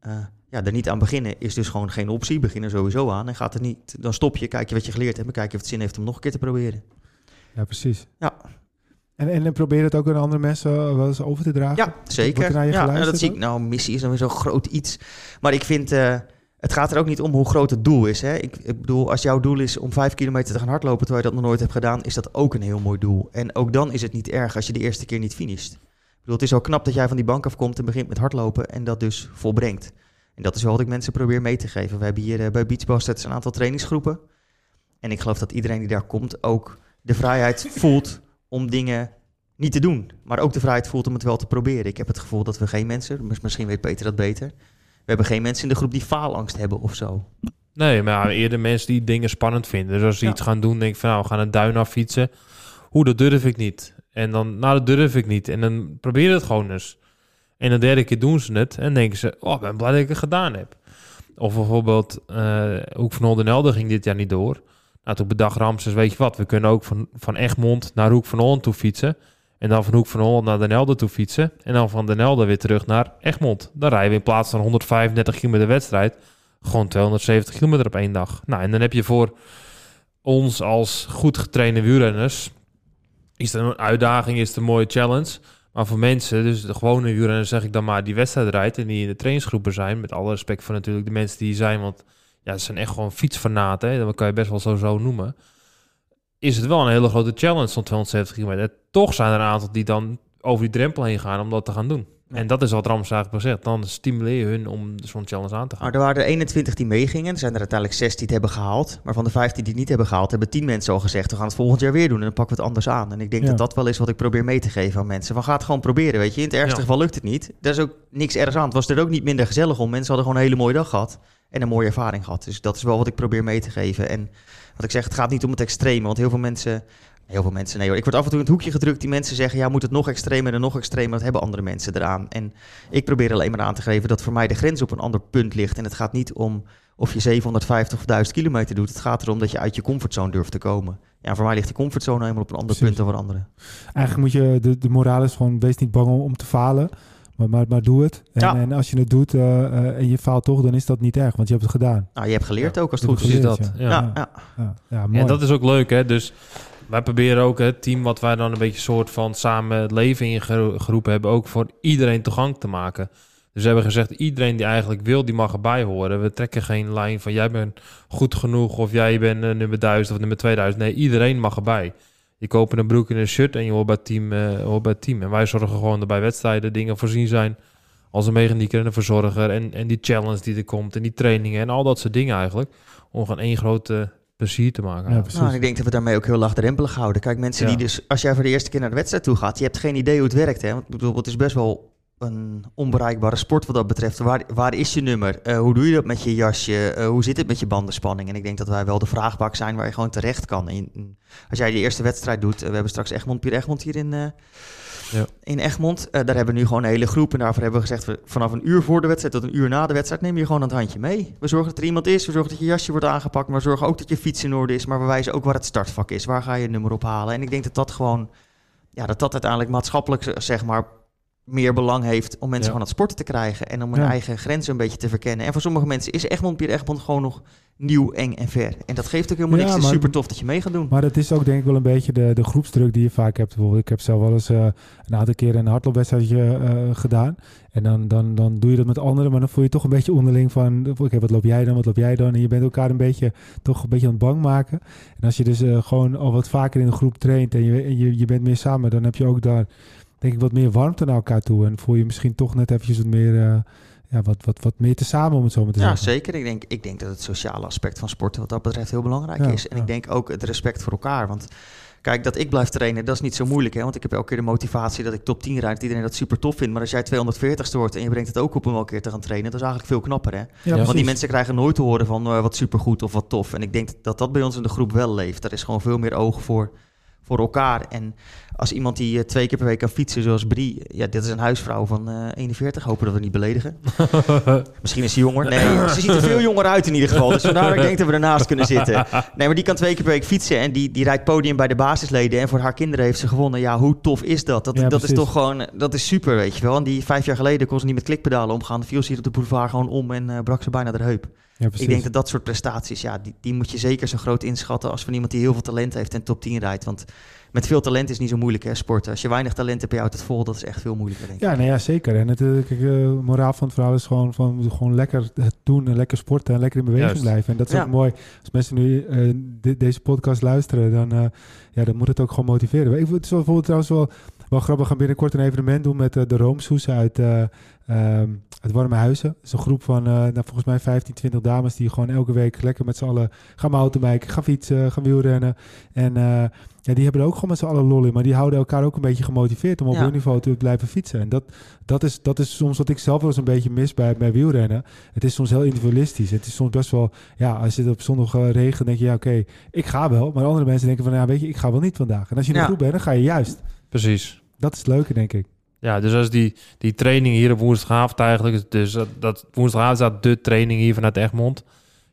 eh, ja, er niet aan beginnen is dus gewoon geen optie. Begin er sowieso aan en gaat er niet, dan stop je, kijk je wat je geleerd hebt en kijk je of het zin heeft om nog een keer te proberen. ja, precies. Ja. En, en, probeer het ook aan andere mensen wel eens over te dragen? Ja, zeker. er naar je Ja, nou, dat zie ik. Nou, missie is dan weer zo'n groot iets. Maar ik vind, eh, het gaat er ook niet om hoe groot het doel is. Hè? Ik, ik bedoel, als jouw doel is om vijf kilometer te gaan hardlopen terwijl je dat nog nooit hebt gedaan, is dat ook een heel mooi doel. En ook dan is het niet erg als je de eerste keer niet finisht. Ik bedoel, het is wel knap dat jij van die bank afkomt en begint met hardlopen en dat dus volbrengt. En dat is wel wat ik mensen probeer mee te geven. We hebben hier eh, bij Beach Bastards een aantal trainingsgroepen. En ik geloof dat iedereen die daar komt ook de vrijheid voelt om dingen niet te doen. Maar ook de vrijheid voelt om het wel te proberen. Ik heb het gevoel dat we geen mensen, mis- misschien weet Peter dat beter. We hebben geen mensen in de groep die faalangst hebben of zo. Nee, maar eerder mensen die dingen spannend vinden. Dus als ze Ja. iets gaan doen, denk ik van nou, we gaan een duin affietsen. Hoe, dat durf ik niet. En dan, nou, dat durf ik niet. En dan probeer het gewoon eens. En de derde keer doen ze het en denken ze, oh, ben blij dat ik het gedaan heb. Of bijvoorbeeld, eh Hoek van Oldenelde ging dit jaar niet door. Nou, toen bedacht Ramses, weet je wat, we kunnen ook van, van Egmond naar Hoek van Holland toe fietsen. En dan van Hoek van Holland naar Den Helder toe fietsen. En dan van Den Helder weer terug naar Egmond. Dan rijden we in plaats van 135 kilometer wedstrijd gewoon 270 kilometer op één dag. Nou, en dan heb je voor ons als goed getrainde wielrenners... is het een uitdaging, is het een mooie challenge. Maar voor mensen, dus de gewone wielrenners, zeg ik dan maar... die wedstrijd rijdt en die in de trainingsgroepen zijn... met alle respect voor natuurlijk de mensen die zijn... want ja, ze zijn echt gewoon fietsfanaten. Dat kan je best wel zo, zo noemen. Is het wel een hele grote challenge van 270 kilometer. Toch zijn er een aantal die dan over die drempel heen gaan... om dat te gaan doen. En dat is wat Rams eigenlijk zegt. Dan stimuleer je hun om zo'n challenge aan te gaan. Maar er waren er 21 die meegingen. Er zijn er uiteindelijk 6 die het hebben gehaald. Maar van de 15 die het niet hebben gehaald, hebben 10 mensen al gezegd... we gaan het volgend jaar weer doen en dan pakken we het anders aan. En ik denk Ja. dat dat wel is wat ik probeer mee te geven aan mensen. Van ga het gewoon proberen, weet je. In het ergste Ja. geval lukt het niet. Daar is ook niks ergs aan. Het was er ook niet minder gezellig om. Mensen hadden gewoon een hele mooie dag gehad. En een mooie ervaring gehad. Dus dat is wel wat ik probeer mee te geven. En wat ik zeg, het gaat niet om het extreme. Want heel veel mensen... Heel veel mensen, nee hoor. Ik word af en toe in het hoekje gedrukt die mensen zeggen... ja, moet het nog extremer en nog extremer. Dat hebben andere mensen eraan. En ik probeer alleen maar aan te geven dat voor mij de grens op een ander punt ligt. En het gaat niet om of je 750 of 1000 kilometer doet. Het gaat erom dat je uit je comfortzone durft te komen. Ja, voor mij ligt die comfortzone helemaal op een ander Precies. punt dan voor anderen. Eigenlijk moet je, de, de moraal is gewoon, wees niet bang om, om te falen. Maar, maar, maar doe het. En, Ja. en als je het doet eh, eh, en je faalt toch, dan is dat niet erg, want je hebt het gedaan. Nou, je hebt geleerd Ja, ook als het goed is. dat. ja. Ja. Ja, ja. Ja, ja mooi. En dat is ook leuk, hè? Dus wij proberen ook het team wat wij dan een beetje soort van samen het leven ingeroepen hebben, ook voor iedereen toegang te maken. Dus we hebben gezegd, iedereen die eigenlijk wil, die mag erbij horen. We trekken geen lijn van jij bent goed genoeg of jij bent eh, nummer 1000 of nummer 2000. Nee, iedereen mag erbij. Je koopt een broek en een shirt en je hoort bij het team. eh, hoort bij het team. En wij zorgen gewoon dat bij wedstrijden dingen voorzien zijn. Als een mechanieker en een verzorger. En, en die challenge die er komt. En die trainingen en al dat soort dingen eigenlijk. Om gewoon één grote plezier te maken. Ja, precies. Nou, en ik denk dat we daarmee ook heel laagdrempelig houden. Kijk, mensen Ja. die dus, als jij voor de eerste keer naar de wedstrijd toe gaat, je hebt geen idee hoe het werkt. Hè? Want bijvoorbeeld, het is best wel een onbereikbare sport wat dat betreft. Waar, waar is je nummer? Eh, hoe doe je dat met je jasje? Eh, hoe zit het met je bandenspanning? En ik denk dat wij wel de vraagbak zijn waar je gewoon terecht kan. En, als jij die eerste wedstrijd doet, eh, we hebben straks Egmond, Pier Egmond hier in, eh, Ja. in Egmond. Eh, daar hebben we nu gewoon een hele groep. En daarvoor hebben we gezegd, we- vanaf een uur voor de wedstrijd tot een uur na de wedstrijd neem je gewoon aan het handje mee. We zorgen dat er iemand is, we zorgen dat je jasje wordt aangepakt, maar we zorgen ook dat je fiets in orde is. Maar we wijzen ook waar het startvak is, waar ga je het nummer ophalen. En ik denk dat dat gewoon, ja, dat dat uiteindelijk maatschappelijk, z- zeg maar, meer belang heeft om mensen Ja. gewoon aan het sporten te krijgen. En om hun Ja. eigen grenzen een beetje te verkennen. En voor sommige mensen is Egmond, Pier Egmond gewoon nog nieuw, eng en ver. En dat geeft ook helemaal Ja, niks. Het is super tof dat je mee gaat doen. Maar het is ook denk ik wel een beetje de, de groepsdruk die je vaak hebt. Bijvoorbeeld, ik heb zelf wel eens eh, een aantal keer een hardloopwedstrijdje eh, gedaan. En dan, dan, dan doe je dat met anderen, maar dan voel je toch een beetje onderling van... Oké, wat loop jij dan, wat loop jij dan? En je bent elkaar een beetje, toch een beetje aan het bang maken. En als je dus eh, gewoon al wat vaker in een groep traint en, je, en je, je bent meer samen... dan heb je ook daar, denk ik, wat meer warmte naar elkaar toe. En voel je misschien toch net eventjes wat meer... eh, ja, wat, wat, wat meer te samen, om het zo maar te Ja, zeggen. zeker. Ik denk, ik denk dat het sociale aspect van sporten wat dat betreft heel belangrijk Ja, is. En ja. ik denk ook het respect voor elkaar. Want Kijk, dat ik blijf trainen, dat is niet zo moeilijk. Hè? Want ik heb elke keer de motivatie dat ik top 10 rijd. Dat iedereen dat super tof vindt. Maar als jij 240ste wordt en je brengt het ook op om wel een keer te gaan trainen... dat is eigenlijk veel knapper, hè? Ja, Want die mensen krijgen nooit te horen van eh, wat supergoed of wat tof. En ik denk dat dat bij ons in de groep wel leeft. Daar is gewoon veel meer oog voor, voor elkaar. En als iemand die eh, twee keer per week kan fietsen, zoals Brie... Ja, dit is een huisvrouw van eh 41. Hopen dat we niet beledigen. Misschien is ze jonger. Nee, ze ziet er veel jonger uit in ieder geval. Dus vandaar ik denk dat we ernaast kunnen zitten. Nee, maar die kan twee keer per week fietsen. En die, die rijdt podium bij de basisleden. En voor haar kinderen heeft ze gewonnen. Ja, hoe tof is dat? Dat, Ja, dat is toch gewoon... Dat is super, weet je wel. En die vijf jaar geleden kon ze niet met klikpedalen omgaan. Viel ze hier op de boulevard gewoon om en eh, brak ze bijna de heup. Ja. Ik denk dat dat soort prestaties, ja, die, die moet je zeker zo groot inschatten als van iemand die heel veel talent heeft en top 10 rijdt. Want met veel talent is niet zo moeilijk, hè, sporten. Als je weinig talent hebt, je houdt het vol, dat is echt veel moeilijker, denk ik. Ja, nee, ja, zeker. En het, eh, kijk, eh, moraal van het verhaal is gewoon van we moeten gewoon lekker het doen en lekker sporten en lekker in beweging Juist. blijven. En dat is Ja. ook mooi. Als mensen nu eh, de- deze podcast luisteren, dan, eh, ja, dan moet het ook gewoon motiveren. Ik, het is wel bijvoorbeeld trouwens wel, wel grappig. We gaan binnenkort een evenement doen met eh, de Roomsoes uit, eh ehm uit Warme Huizen. Het is een groep van eh, nou, volgens mij 15, 20 dames die gewoon elke week lekker met z'n allen gaan mountainbiken, gaan fietsen, gaan wielrennen. En ja, die hebben er ook gewoon met z'n allen lol in. Maar die houden elkaar ook een beetje gemotiveerd om op Ja. hun niveau te blijven fietsen. En dat, dat, is, dat is soms wat ik zelf wel eens een beetje mis bij, bij wielrennen. Het is soms heel individualistisch. Het is soms best wel, ja, als je het op zondag regent, denk je, ja, oké, ik ga wel. Maar andere mensen denken van, ja, weet je, ik ga wel niet vandaag. En als je in Ja. groep bent, dan ga je juist. Precies. Dat is het leuke, denk ik. Ja, dus als die, die training hier op woensdagavond eigenlijk... Dus dat, dat woensdagavond staat de training hier vanuit Egmond.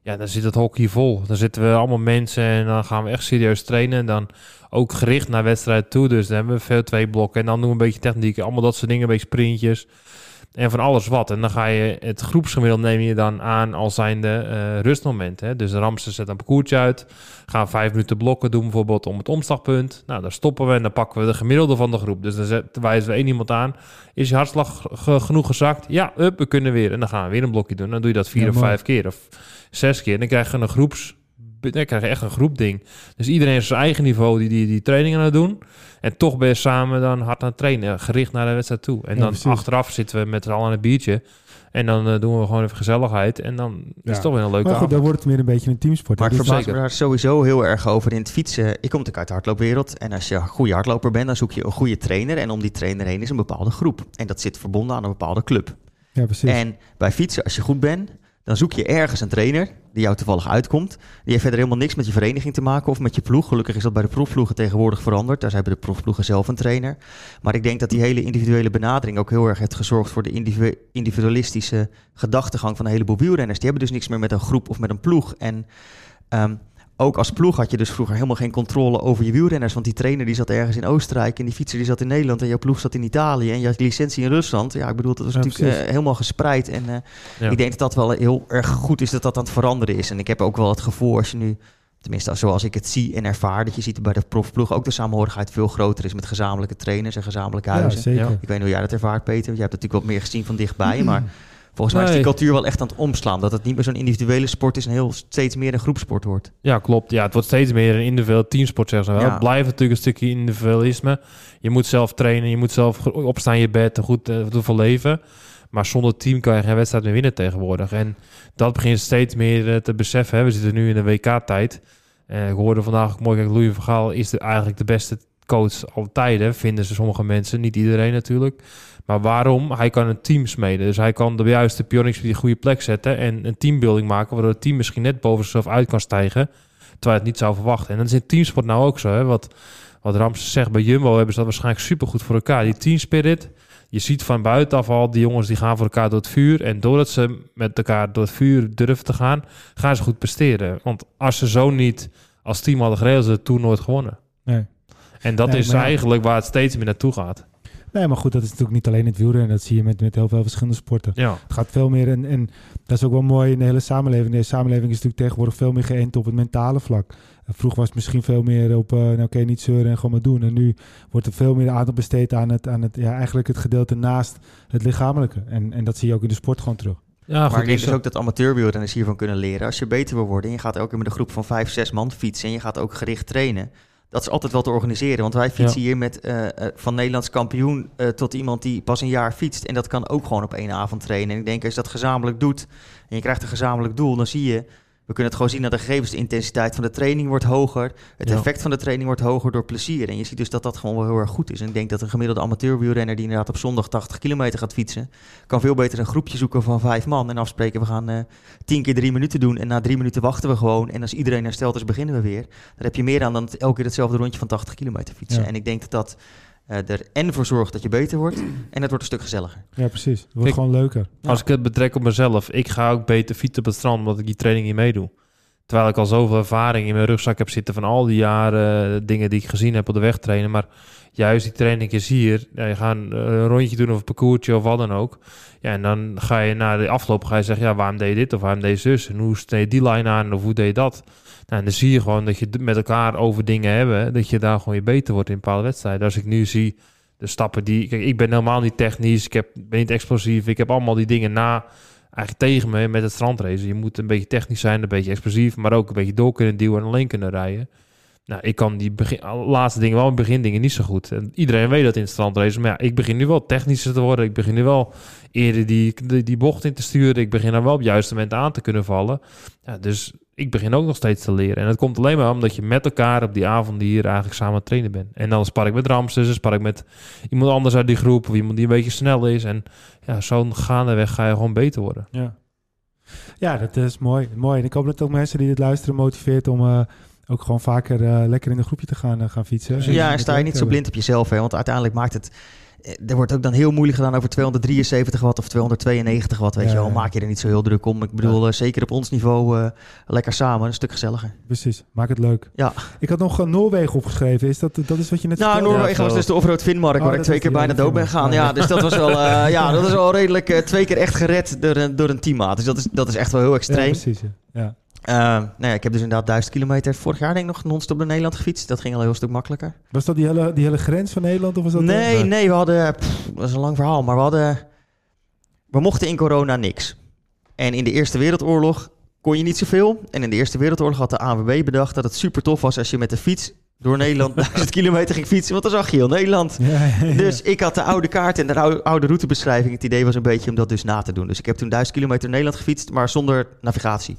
Ja, dan zit het hockey vol. Dan zitten we allemaal mensen en dan gaan we echt serieus trainen. En dan ook gericht naar wedstrijd toe. Dus dan hebben we veel twee blokken. En dan doen we een beetje techniek. Allemaal dat soort dingen, een beetje sprintjes. En van alles wat. En dan ga je het groepsgemiddelde neem je dan aan als zijnde eh rustmoment. Hè? Dus Ramsen zet een parcoursje uit. Gaan vijf minuten blokken doen bijvoorbeeld om het omslagpunt. Nou, dan stoppen we en dan pakken we de gemiddelde van de groep. Dus dan zet- wijzen we één iemand aan. Is je hartslag ge- genoeg gezakt? Ja, up, we kunnen weer. En dan gaan we weer een blokje doen. Dan doe je dat vier Ja, of vijf keer of zes keer. En dan krijg je een groeps... Dan krijg je echt een groepding. Dus iedereen is op zijn eigen niveau die, die die trainingen aan het doen. En toch ben je samen dan hard aan het trainen. Gericht naar de wedstrijd toe. En Ja, dan precies. achteraf zitten we met z'n allen aan een biertje. En dan eh, doen we gewoon even gezelligheid. En dan is het toch weer een leuke Maar goed, avond. dan wordt het meer een beetje een teamsport. Maar ik is- verbaas me daar sowieso heel erg over in het fietsen. Ik kom natuurlijk uit de hardloopwereld. En als je een goede hardloper bent, dan zoek je een goede trainer. En om die trainer heen is een bepaalde groep. En dat zit verbonden aan een bepaalde club. ja, precies. En bij fietsen, als je goed bent, dan zoek je ergens een trainer die jou toevallig uitkomt. Die heeft verder helemaal niks met je vereniging te maken of met je ploeg. Gelukkig is dat bij de profploegen tegenwoordig veranderd. Daar hebben de profploegen zelf een trainer. Maar ik denk dat die hele individuele benadering ook heel erg heeft gezorgd voor de individu- individualistische gedachtegang van een heleboel wielrenners. Die hebben dus niks meer met een groep of met een ploeg. En ehm, ook als ploeg had je dus vroeger helemaal geen controle over je wielrenners. Want die trainer die zat ergens in Oostenrijk en die fietser die zat in Nederland en jouw ploeg zat in Italië en je had licentie in Rusland. Ja, ik bedoel, dat was Ja, natuurlijk eh, helemaal gespreid. En eh, Ja. ik denk dat dat wel heel erg goed is dat dat aan het veranderen is. En ik heb ook wel het gevoel als je nu, tenminste zoals ik het zie en ervaar, dat je ziet bij de profploeg ook de samenhorigheid veel groter is met gezamenlijke trainers en gezamenlijke ja, huizen. zeker. Ja. ik weet niet hoe jij dat ervaart, Peter. Je hebt natuurlijk wat meer gezien van dichtbij, maar volgens mij is die cultuur wel echt aan het omslaan. Dat het niet meer zo'n individuele sport is en heel steeds meer een groepsport wordt. Ja, klopt. Ja, het wordt steeds meer een individueel teamsport, zeggen ze wel. Ja. Het blijft natuurlijk een stukje individualisme. Je moet zelf trainen, je moet zelf opstaan in je bed, goed uh, voor leven. Maar zonder team kan je geen wedstrijd meer winnen tegenwoordig. En dat begint steeds meer eh, te beseffen. Hè. We zitten nu in de WK-tijd. Eh ik hoorde vandaag ook mooi, kijk, Louis van Gaal is de, eigenlijk de beste coach alle tijden, vinden ze sommige mensen. Niet iedereen natuurlijk. Maar waarom? Hij kan een team smeden. Dus hij kan de juiste pioniers op die goede plek zetten en een teambuilding maken, waardoor het team misschien net boven zichzelf uit kan stijgen, terwijl het niet zou verwachten. En dat is in teamsport nou ook zo. Hè? Wat, wat Rams zegt, bij Jumbo hebben ze dat waarschijnlijk supergoed voor elkaar. Die team spirit, je ziet van buitenaf al, die jongens die gaan voor elkaar door het vuur. En doordat ze met elkaar door het vuur durven te gaan, gaan ze goed presteren. Want als ze zo niet als team hadden geregeld, ze het toen nooit gewonnen. Nee. En dat Nee, is ja. eigenlijk waar het steeds meer naartoe gaat. Nee, maar goed, dat is natuurlijk niet alleen het wielrennen. Dat zie je met, met heel veel verschillende sporten. Ja, Het gaat veel meer, en, en dat is ook wel mooi in de hele samenleving. De samenleving is natuurlijk tegenwoordig veel meer geënt op het mentale vlak. Vroeger was het misschien veel meer op, eh nou oké, niet zeuren en gewoon maar doen. En nu wordt er veel meer aandacht besteed aan het, aan het ja, eigenlijk het gedeelte naast het lichamelijke. En, en dat zie je ook in de sport gewoon terug. ja maar goed. ik denk dus- dus ook dat amateurwielrenners hiervan kunnen leren. Als je beter wil worden en je gaat elke keer met een groep van vijf, zes man fietsen... en je gaat ook gericht trainen... Dat is altijd wel te organiseren. Want wij fietsen hier met eh, eh, van Nederlands kampioen eh, tot iemand die pas een jaar fietst. En dat kan ook gewoon op één avond trainen. En ik denk als je dat gezamenlijk doet en je krijgt een gezamenlijk doel, dan zie je We kunnen het gewoon zien aan de gegevens. De intensiteit van de training wordt hoger. Het Ja. effect van de training wordt hoger door plezier. En je ziet dus dat dat gewoon wel heel erg goed is. En ik denk dat een gemiddelde amateurwielrenner... die inderdaad op zondag 80 kilometer gaat fietsen... kan veel beter een groepje zoeken van vijf man... en afspreken we gaan eh 10 keer drie minuten doen... en na drie minuten wachten we gewoon... en als iedereen hersteld is, beginnen we weer. Daar heb je meer aan dan elke keer hetzelfde rondje van 80 kilometer fietsen. Ja. En ik denk dat dat eh, er en voor zorgt dat je beter wordt... en het wordt een stuk gezelliger. Ja, precies. Het wordt Kijk, gewoon leuker. Ja. Als ik het betrek op mezelf, ik ga ook beter fietsen op het strand omdat ik die training niet meedoe. Terwijl ik al zoveel ervaring in mijn rugzak heb zitten van al die jaren eh, dingen die ik gezien heb op de weg trainen. Maar juist die trainingjes hier, ja, je gaat een eh, rondje doen of een parcoursje of wat dan ook. Ja, en dan ga je na de afloop ga je zeggen, ja, waarom deed je dit of waarom deed je zus? En hoe steed je die line aan of hoe deed je dat? Nou, en dan zie je gewoon dat je met elkaar over dingen hebben, dat je daar gewoon je beter wordt in bepaalde wedstrijden. Als ik nu zie de stappen die... Kijk, ik ben helemaal niet technisch, ik heb, ben niet explosief, ik heb allemaal die dingen na eigenlijk tegen me met het strandrace. Je moet een beetje technisch zijn, een beetje explosief, maar ook een beetje door kunnen duwen en alleen kunnen rijden. Nou, ik kan die begin, laatste dingen wel, begindingen niet zo goed. En iedereen weet dat in het strandrace. Maar ja, ik begin nu wel technischer te worden. Ik begin nu wel eerder die, die, die bocht in te sturen. Ik begin dan wel op het juiste moment aan te kunnen vallen. Ja, dus ik begin ook nog steeds te leren. En dat komt alleen maar omdat je met elkaar op die avond hier eigenlijk samen trainen bent. En dan spar ik met Ramses, dan spar ik met iemand anders uit die groep. Of iemand die een beetje snel is. En ja, zo gaandeweg ga je gewoon beter worden. Ja. ja, dat is mooi. mooi. En ik hoop dat ook mensen die dit luisteren motiveert om eh, ook gewoon vaker eh, lekker in een groepje te gaan, eh, gaan fietsen. Ja, en sta je niet zo blind op jezelf, hè? want uiteindelijk maakt het... eh, Er wordt ook dan heel moeilijk gedaan over 273 watt of 292 watt, weet Ja, je wel. ja. Maak je er niet zo heel druk om. Ik bedoel, eh, zeker op ons niveau eh, lekker samen, een stuk gezelliger. Precies, maak het leuk. Ja. Ik had nog Noorwegen opgeschreven. Is dat, dat is wat je net Nou, vertelde? Noorwegen was dus de offroad Finnmark, Oh, waar ik twee keer bijna dood ben gegaan. Ja. Ja, dus dat was wel, eh, ja, dat is wel redelijk eh, twee keer echt gered door een, door een teammaat. Dus dat is, dat is echt wel heel Ja, extreem. precies. ja. Eh, nou ja, ik heb dus inderdaad 1000 kilometer vorig jaar denk ik nog non-stop door Nederland gefietst. Dat ging al een heel stuk makkelijker. Was dat die hele, die hele grens van Nederland? Of was dat Nee, nee, we hadden... pff, dat is een lang verhaal, maar we hadden... We mochten in corona niks. En in de Eerste Wereldoorlog kon je niet zoveel. En in de Eerste Wereldoorlog had de ANWB bedacht dat het super tof was als je met de fiets door Nederland 1000 kilometer ging fietsen. Want dan zag je heel Nederland. Ja, ja, ja. Dus ik had de oude kaart en de oude, oude routebeschrijving. Het idee was een beetje om dat dus na te doen. Dus ik heb toen 1000 kilometer Nederland gefietst, maar zonder navigatie.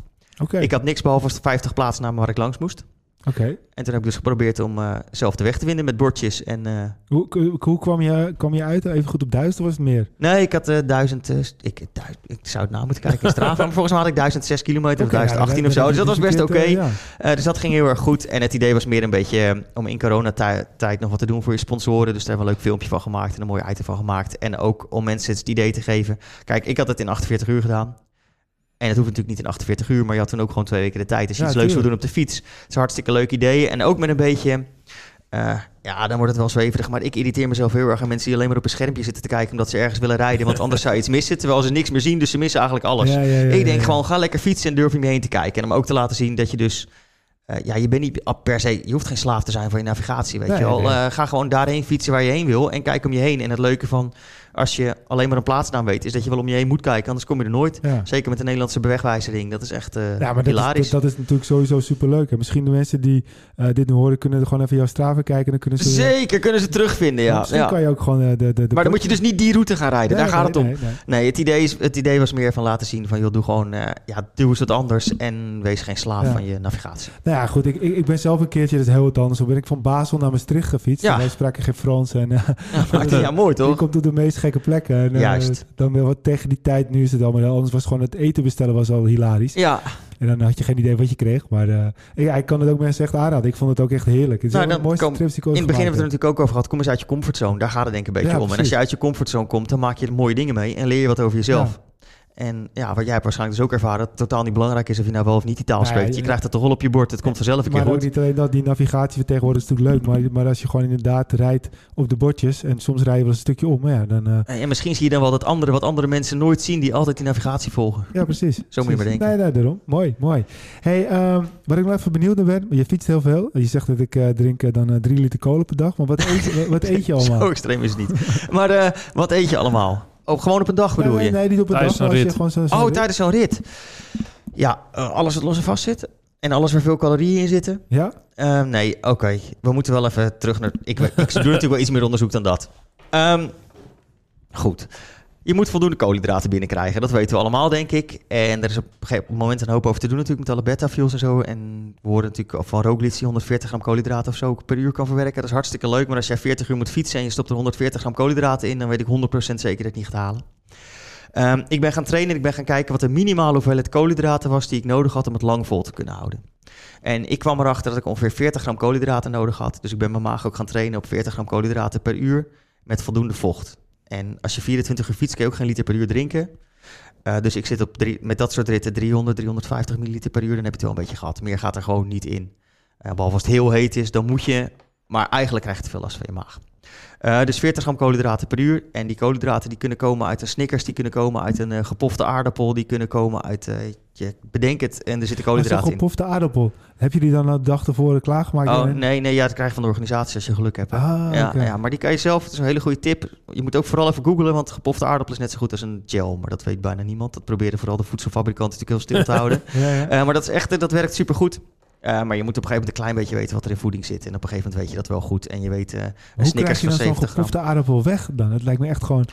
Ik had niks behalve 50 plaatsnamen waar ik langs moest. oké. En toen heb ik dus geprobeerd om eh, zelf de weg te vinden met bordjes. En, eh, Hoe, hoe, hoe kwam, je, kwam je uit? Even goed op duizend of was het meer? nee, ik had eh, duizend... ik, duizend- ik zou het nou moeten kijken in Strava. maar volgens mij had ik 1006 kilometer Oké, of 1018 ja, of zo. Dus dat was best oké. ja. Dus dat ging heel erg goed. En het idee was meer een beetje om in coronatijd nog wat te doen voor je sponsoren. Dus daar hebben we een leuk filmpje van gemaakt en een mooi item van gemaakt. En ook om mensen het idee te geven. Kijk, ik had het in 48 uur gedaan. En het hoeft natuurlijk niet in 48 uur, maar je had toen ook gewoon twee weken de tijd. Dus je Ja, iets leuks wil doen op de fiets. Het is een hartstikke leuk idee. En ook met een beetje... eh, ja, dan wordt het wel zweverig, maar ik irriteer mezelf heel erg aan mensen die alleen maar op een schermpje zitten te kijken omdat ze ergens willen rijden, want anders zou je iets missen, terwijl ze niks meer zien, dus ze missen eigenlijk alles. Ja, ja, ja, Ik denk gewoon, ga lekker fietsen en durf je me heen te kijken. En om ook te laten zien dat je dus... eh, ja, je bent niet per se... Je hoeft geen slaaf te zijn van je navigatie, weet Nee, je wel. nee. Eh, ga gewoon daarheen fietsen waar je heen wil en kijk om je heen. En het leuke van als je alleen maar een plaatsnaam weet... is dat je wel om je heen moet kijken, anders kom je er nooit. Ja. Zeker met de Nederlandse bewegwijzering. Dat is echt eh Ja, maar dat is, hilarisch. dat, dat is natuurlijk sowieso superleuk. En misschien de mensen die eh, dit nu horen, kunnen gewoon even jouw Strava kijken. Dan kunnen ze, Zeker, kunnen ze terugvinden, ja. Misschien ja. kan je ook gewoon eh, de, de, de Maar dan moet je dus niet die route gaan rijden. Nee, Daar gaat nee, het om. nee, het idee, is, het idee was meer van laten zien van... joh, doe gewoon... ja, doe eens wat anders en wees geen slaaf van je navigatie. Nou ja, goed. Ik, ik, ik ben zelf een keertje, dat is heel wat anders. Toen ben ik van Basel naar Maastricht gefietst. Ja. En wij spraken geen Frans. En Ja, maar, ja mooi je toch? komt op de meest gekke plekken. En, eh, Juist. Dan weer wat tegen die tijd, nu is het allemaal heel anders. Was gewoon het eten bestellen was al hilarisch. Ja, En dan had je geen idee wat je kreeg. Maar ja, ik kan het ook mensen echt aanraden. Ik vond het ook echt heerlijk. Het is Nou, dan mooiste kom- trips die ik In het begin hebben we het er natuurlijk ook over gehad. Kom eens uit je comfortzone. Daar gaat het denk ik een beetje Ja, om. En als je uit je comfortzone komt, dan maak je mooie dingen mee. En leer je wat over jezelf. En ja, wat jij hebt waarschijnlijk dus ook ervaren. Dat het totaal niet belangrijk is of je nou wel of niet die taal ja, spreekt. Je krijgt het toch wel op je bord. Het komt vanzelf een keer Maar ook goed. niet alleen dat, die navigatie van tegenwoordig is natuurlijk leuk. Maar, maar als je gewoon inderdaad rijdt op de bordjes. En soms rij je wel een stukje om. Ja, dan... eh, En misschien zie je dan wel dat andere, wat andere mensen nooit zien. Die altijd die navigatie volgen. Ja, precies. Zo moet je Precies. maar denken. Nee, nee, daarom. Mooi, mooi. Hey, ehm, waar ik nog even benieuwd naar ben. Je fietst heel veel. Je zegt dat ik eh, drink eh, dan drie liter kolen per dag. Maar wat eet, je- wat eet je allemaal? Zo extreem is het niet. maar wat eet je allemaal? Oh, gewoon op een dag bedoel nee, je? nee, niet op een Tijdens dag. Maar een als je rit. gewoon zo, zo oh, tijdens zo'n rit. Ja, eh, alles wat los en vast zit. En alles waar veel calorieën in zitten. Ja? Eh, nee, oké. We moeten wel even terug naar... Ik, ik doe natuurlijk wel iets meer onderzoek dan dat. Ehm, goed. Je moet voldoende koolhydraten binnenkrijgen. Dat weten we allemaal, denk ik. En er is op een gegeven moment een hoop over te doen natuurlijk met alle beta-fuels en zo. En we horen natuurlijk van Roglic die 140 gram koolhydraten of zo per uur kan verwerken. Dat is hartstikke leuk. Maar als jij 40 uur moet fietsen en je stopt er 140 gram koolhydraten in, dan weet ik 100% zeker dat het niet gaat halen. Ehm, ik ben gaan trainen en ik ben gaan kijken wat de minimale hoeveelheid koolhydraten was die ik nodig had om het lang vol te kunnen houden. En ik kwam erachter dat ik ongeveer 40 gram koolhydraten nodig had. Dus ik ben mijn maag ook gaan trainen op 40 gram koolhydraten per uur met voldoende vocht. En als je 24 uur fietst, kun je ook geen liter per uur drinken. Uh, dus ik zit op met dat soort ritten 300, 350 milliliter per uur. Dan heb je het wel een beetje gehad. Meer gaat er gewoon niet in. Uh, behalve als het heel heet is, dan moet je. Maar eigenlijk krijg je te veel last van je maag. Uh, dus 40 gram koolhydraten per uur. En die koolhydraten die kunnen komen uit een Snickers, die kunnen komen uit een uh, gepofte aardappel, die kunnen komen uit, uh, je bedenk het, en er zitten koolhydraten in. Een gepofte aardappel, heb je die dan de dag ervoor klaargemaakt? Oh, nee, nee, ja, dat krijg je van de organisatie als je geluk hebt. Ah, ja, okay. ja, maar die kan je zelf, het is een hele goede tip. Je moet ook vooral even googlen, want gepofte aardappel is net zo goed als een gel, maar dat weet bijna niemand. Dat proberen vooral de voedselfabrikanten natuurlijk heel stil te houden. ja, ja. maar dat is echt, dat werkt supergoed. Uh, maar je moet op een gegeven moment een klein beetje weten wat er in voeding zit. En op een gegeven moment weet je dat wel goed. En je weet uh, een Hoe Snickers krijg je van dan zo'n 70 gram. gepofte aardappel weg dan? Het lijkt me echt gewoon...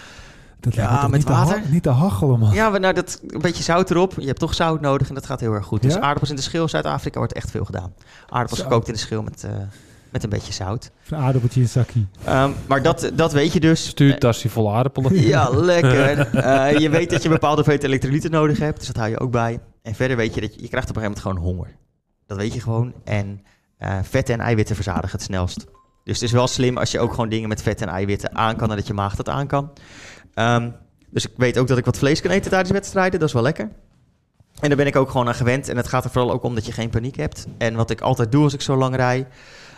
Dat Ja, lijkt me toch met niet te water? ha- niet te hachelen, man. Ja, maar nou, dat, een beetje zout erop. Je hebt toch zout nodig en dat gaat heel erg goed. Dus aardappels in de schil, Zuid-Afrika wordt echt veel gedaan. Aardappels Zo. gekookt in de schil met, uh, met een beetje zout. Een aardappeltje in zakkie. Um, maar dat, dat weet je dus. Stuurtasje vol aardappelen. Ja, lekker. Uh, je weet dat je een bepaalde hoeveelheid elektrolyten nodig hebt, dus dat hou je ook bij. En verder weet je dat je, je krijgt op een gegeven moment gewoon honger. Dat weet je gewoon. En uh, vetten en eiwitten verzadigen het snelst. Dus het is wel slim als je ook gewoon dingen met vetten en eiwitten aan kan en dat je maag dat aan kan. Um, dus ik weet ook dat ik wat vlees kan eten tijdens wedstrijden. Dat is wel lekker. En daar ben ik ook gewoon aan gewend. En het gaat er vooral ook om dat je geen paniek hebt. En wat ik altijd doe als ik zo lang rij.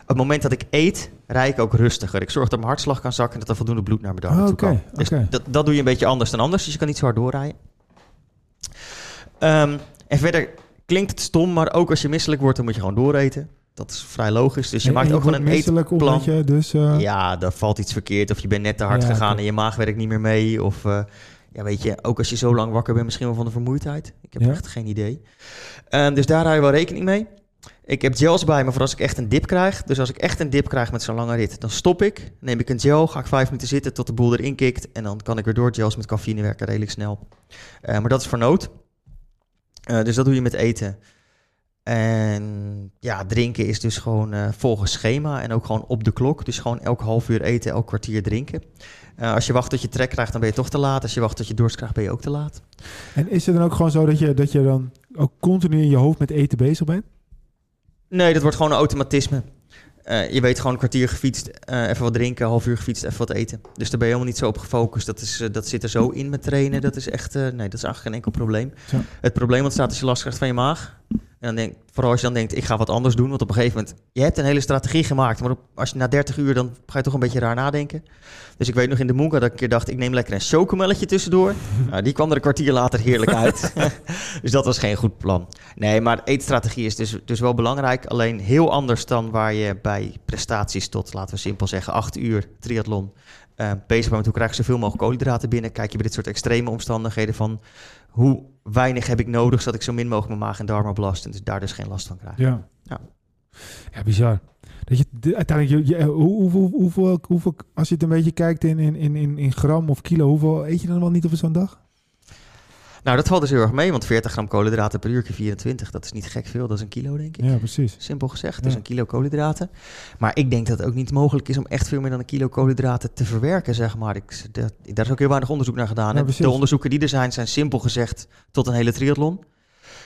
Op het moment dat ik eet, rij ik ook rustiger. Ik zorg dat mijn hartslag kan zakken en dat er voldoende bloed naar mijn darmen Oh, toe kan. oké, Dus dat, dat doe je een beetje anders dan anders. Dus je kan niet zo hard doorrijden. Um, en verder klinkt het stom, maar ook als je misselijk wordt, dan moet je gewoon dooreten. Dat is vrij logisch. Dus je En- maakt en ook gewoon een eetplan. je dus... eh, Ja, er valt iets verkeerd of je bent net te hard Ja, gegaan oké. en je maag werkt niet meer mee. Of uh, ja, weet je, ook als je zo lang wakker bent, misschien wel van de vermoeidheid. Ik heb Ja. echt geen idee. Um, dus daar hou je wel rekening mee. Ik heb gels bij me voor als ik echt een dip krijg. Dus als ik echt een dip krijg met zo'n lange rit, dan stop ik. Neem ik een gel, ga ik vijf minuten zitten tot de boel erin kikt. En dan kan ik weer door. Gels met cafeïne werken redelijk snel. Uh, maar dat is voor nood. Uh, dus dat doe je met eten. En ja, drinken is dus gewoon uh, volgens schema en ook gewoon op de klok. Dus gewoon elk half uur eten, elk kwartier drinken. Uh, als je wacht tot je trek krijgt, dan ben je toch te laat. Als je wacht tot je dorst krijgt, ben je ook te laat. En is het dan ook gewoon zo dat je, dat je dan ook continu in je hoofd met eten bezig bent? Nee, dat wordt gewoon een automatisme. Uh, je weet gewoon een kwartier gefietst, uh, even wat drinken, een half uur gefietst, even wat eten. Dus daar ben je helemaal niet zo op gefocust. Dat, is, uh, dat zit er zo in met trainen. Dat is echt, nee, dat is eigenlijk geen enkel probleem. Het probleem ontstaat als je last krijgt van je maag. En dan denk, vooral als je dan denkt, ik ga wat anders doen. Want op een gegeven moment, je hebt een hele strategie gemaakt. Maar op, als je na 30 uur, dan ga je toch een beetje raar nadenken. Dus ik weet nog in de Moonga dat ik een keer dacht, ik neem lekker een chocomelletje tussendoor. nou, die kwam er een kwartier later heerlijk uit. dus dat was geen goed plan. Nee, maar eetstrategie is dus, dus wel belangrijk. Alleen heel anders dan waar je bij prestaties tot, laten we simpel zeggen, 8 uur triathlon... Uh, bezig bent met hoe krijg je zoveel mogelijk koolhydraten binnen. Kijk je bij dit soort extreme omstandigheden van hoe weinig heb ik nodig zodat ik zo min mogelijk mijn maag en darmen belast en dus daar dus geen last van krijg. Ja. Ja. Ja, bizar. Dat je de, uiteindelijk, je, je, hoe, hoeveel, hoeveel, hoeveel, als je het een beetje kijkt in, in, in, in gram of kilo, hoeveel eet je dan wel niet op zo'n dag? Nou, dat valt dus heel erg mee, want 40 gram koolhydraten per uur keer 24, dat is niet gek veel. Dat is een kilo, denk ik. Ja, precies. Simpel gezegd, Ja. dus een kilo koolhydraten. Maar ik denk dat het ook niet mogelijk is om echt veel meer dan een kilo koolhydraten te verwerken, zeg maar. Ik, de, daar is ook heel weinig onderzoek naar gedaan. Ja, de onderzoeken die er zijn, zijn simpel gezegd tot een hele triathlon.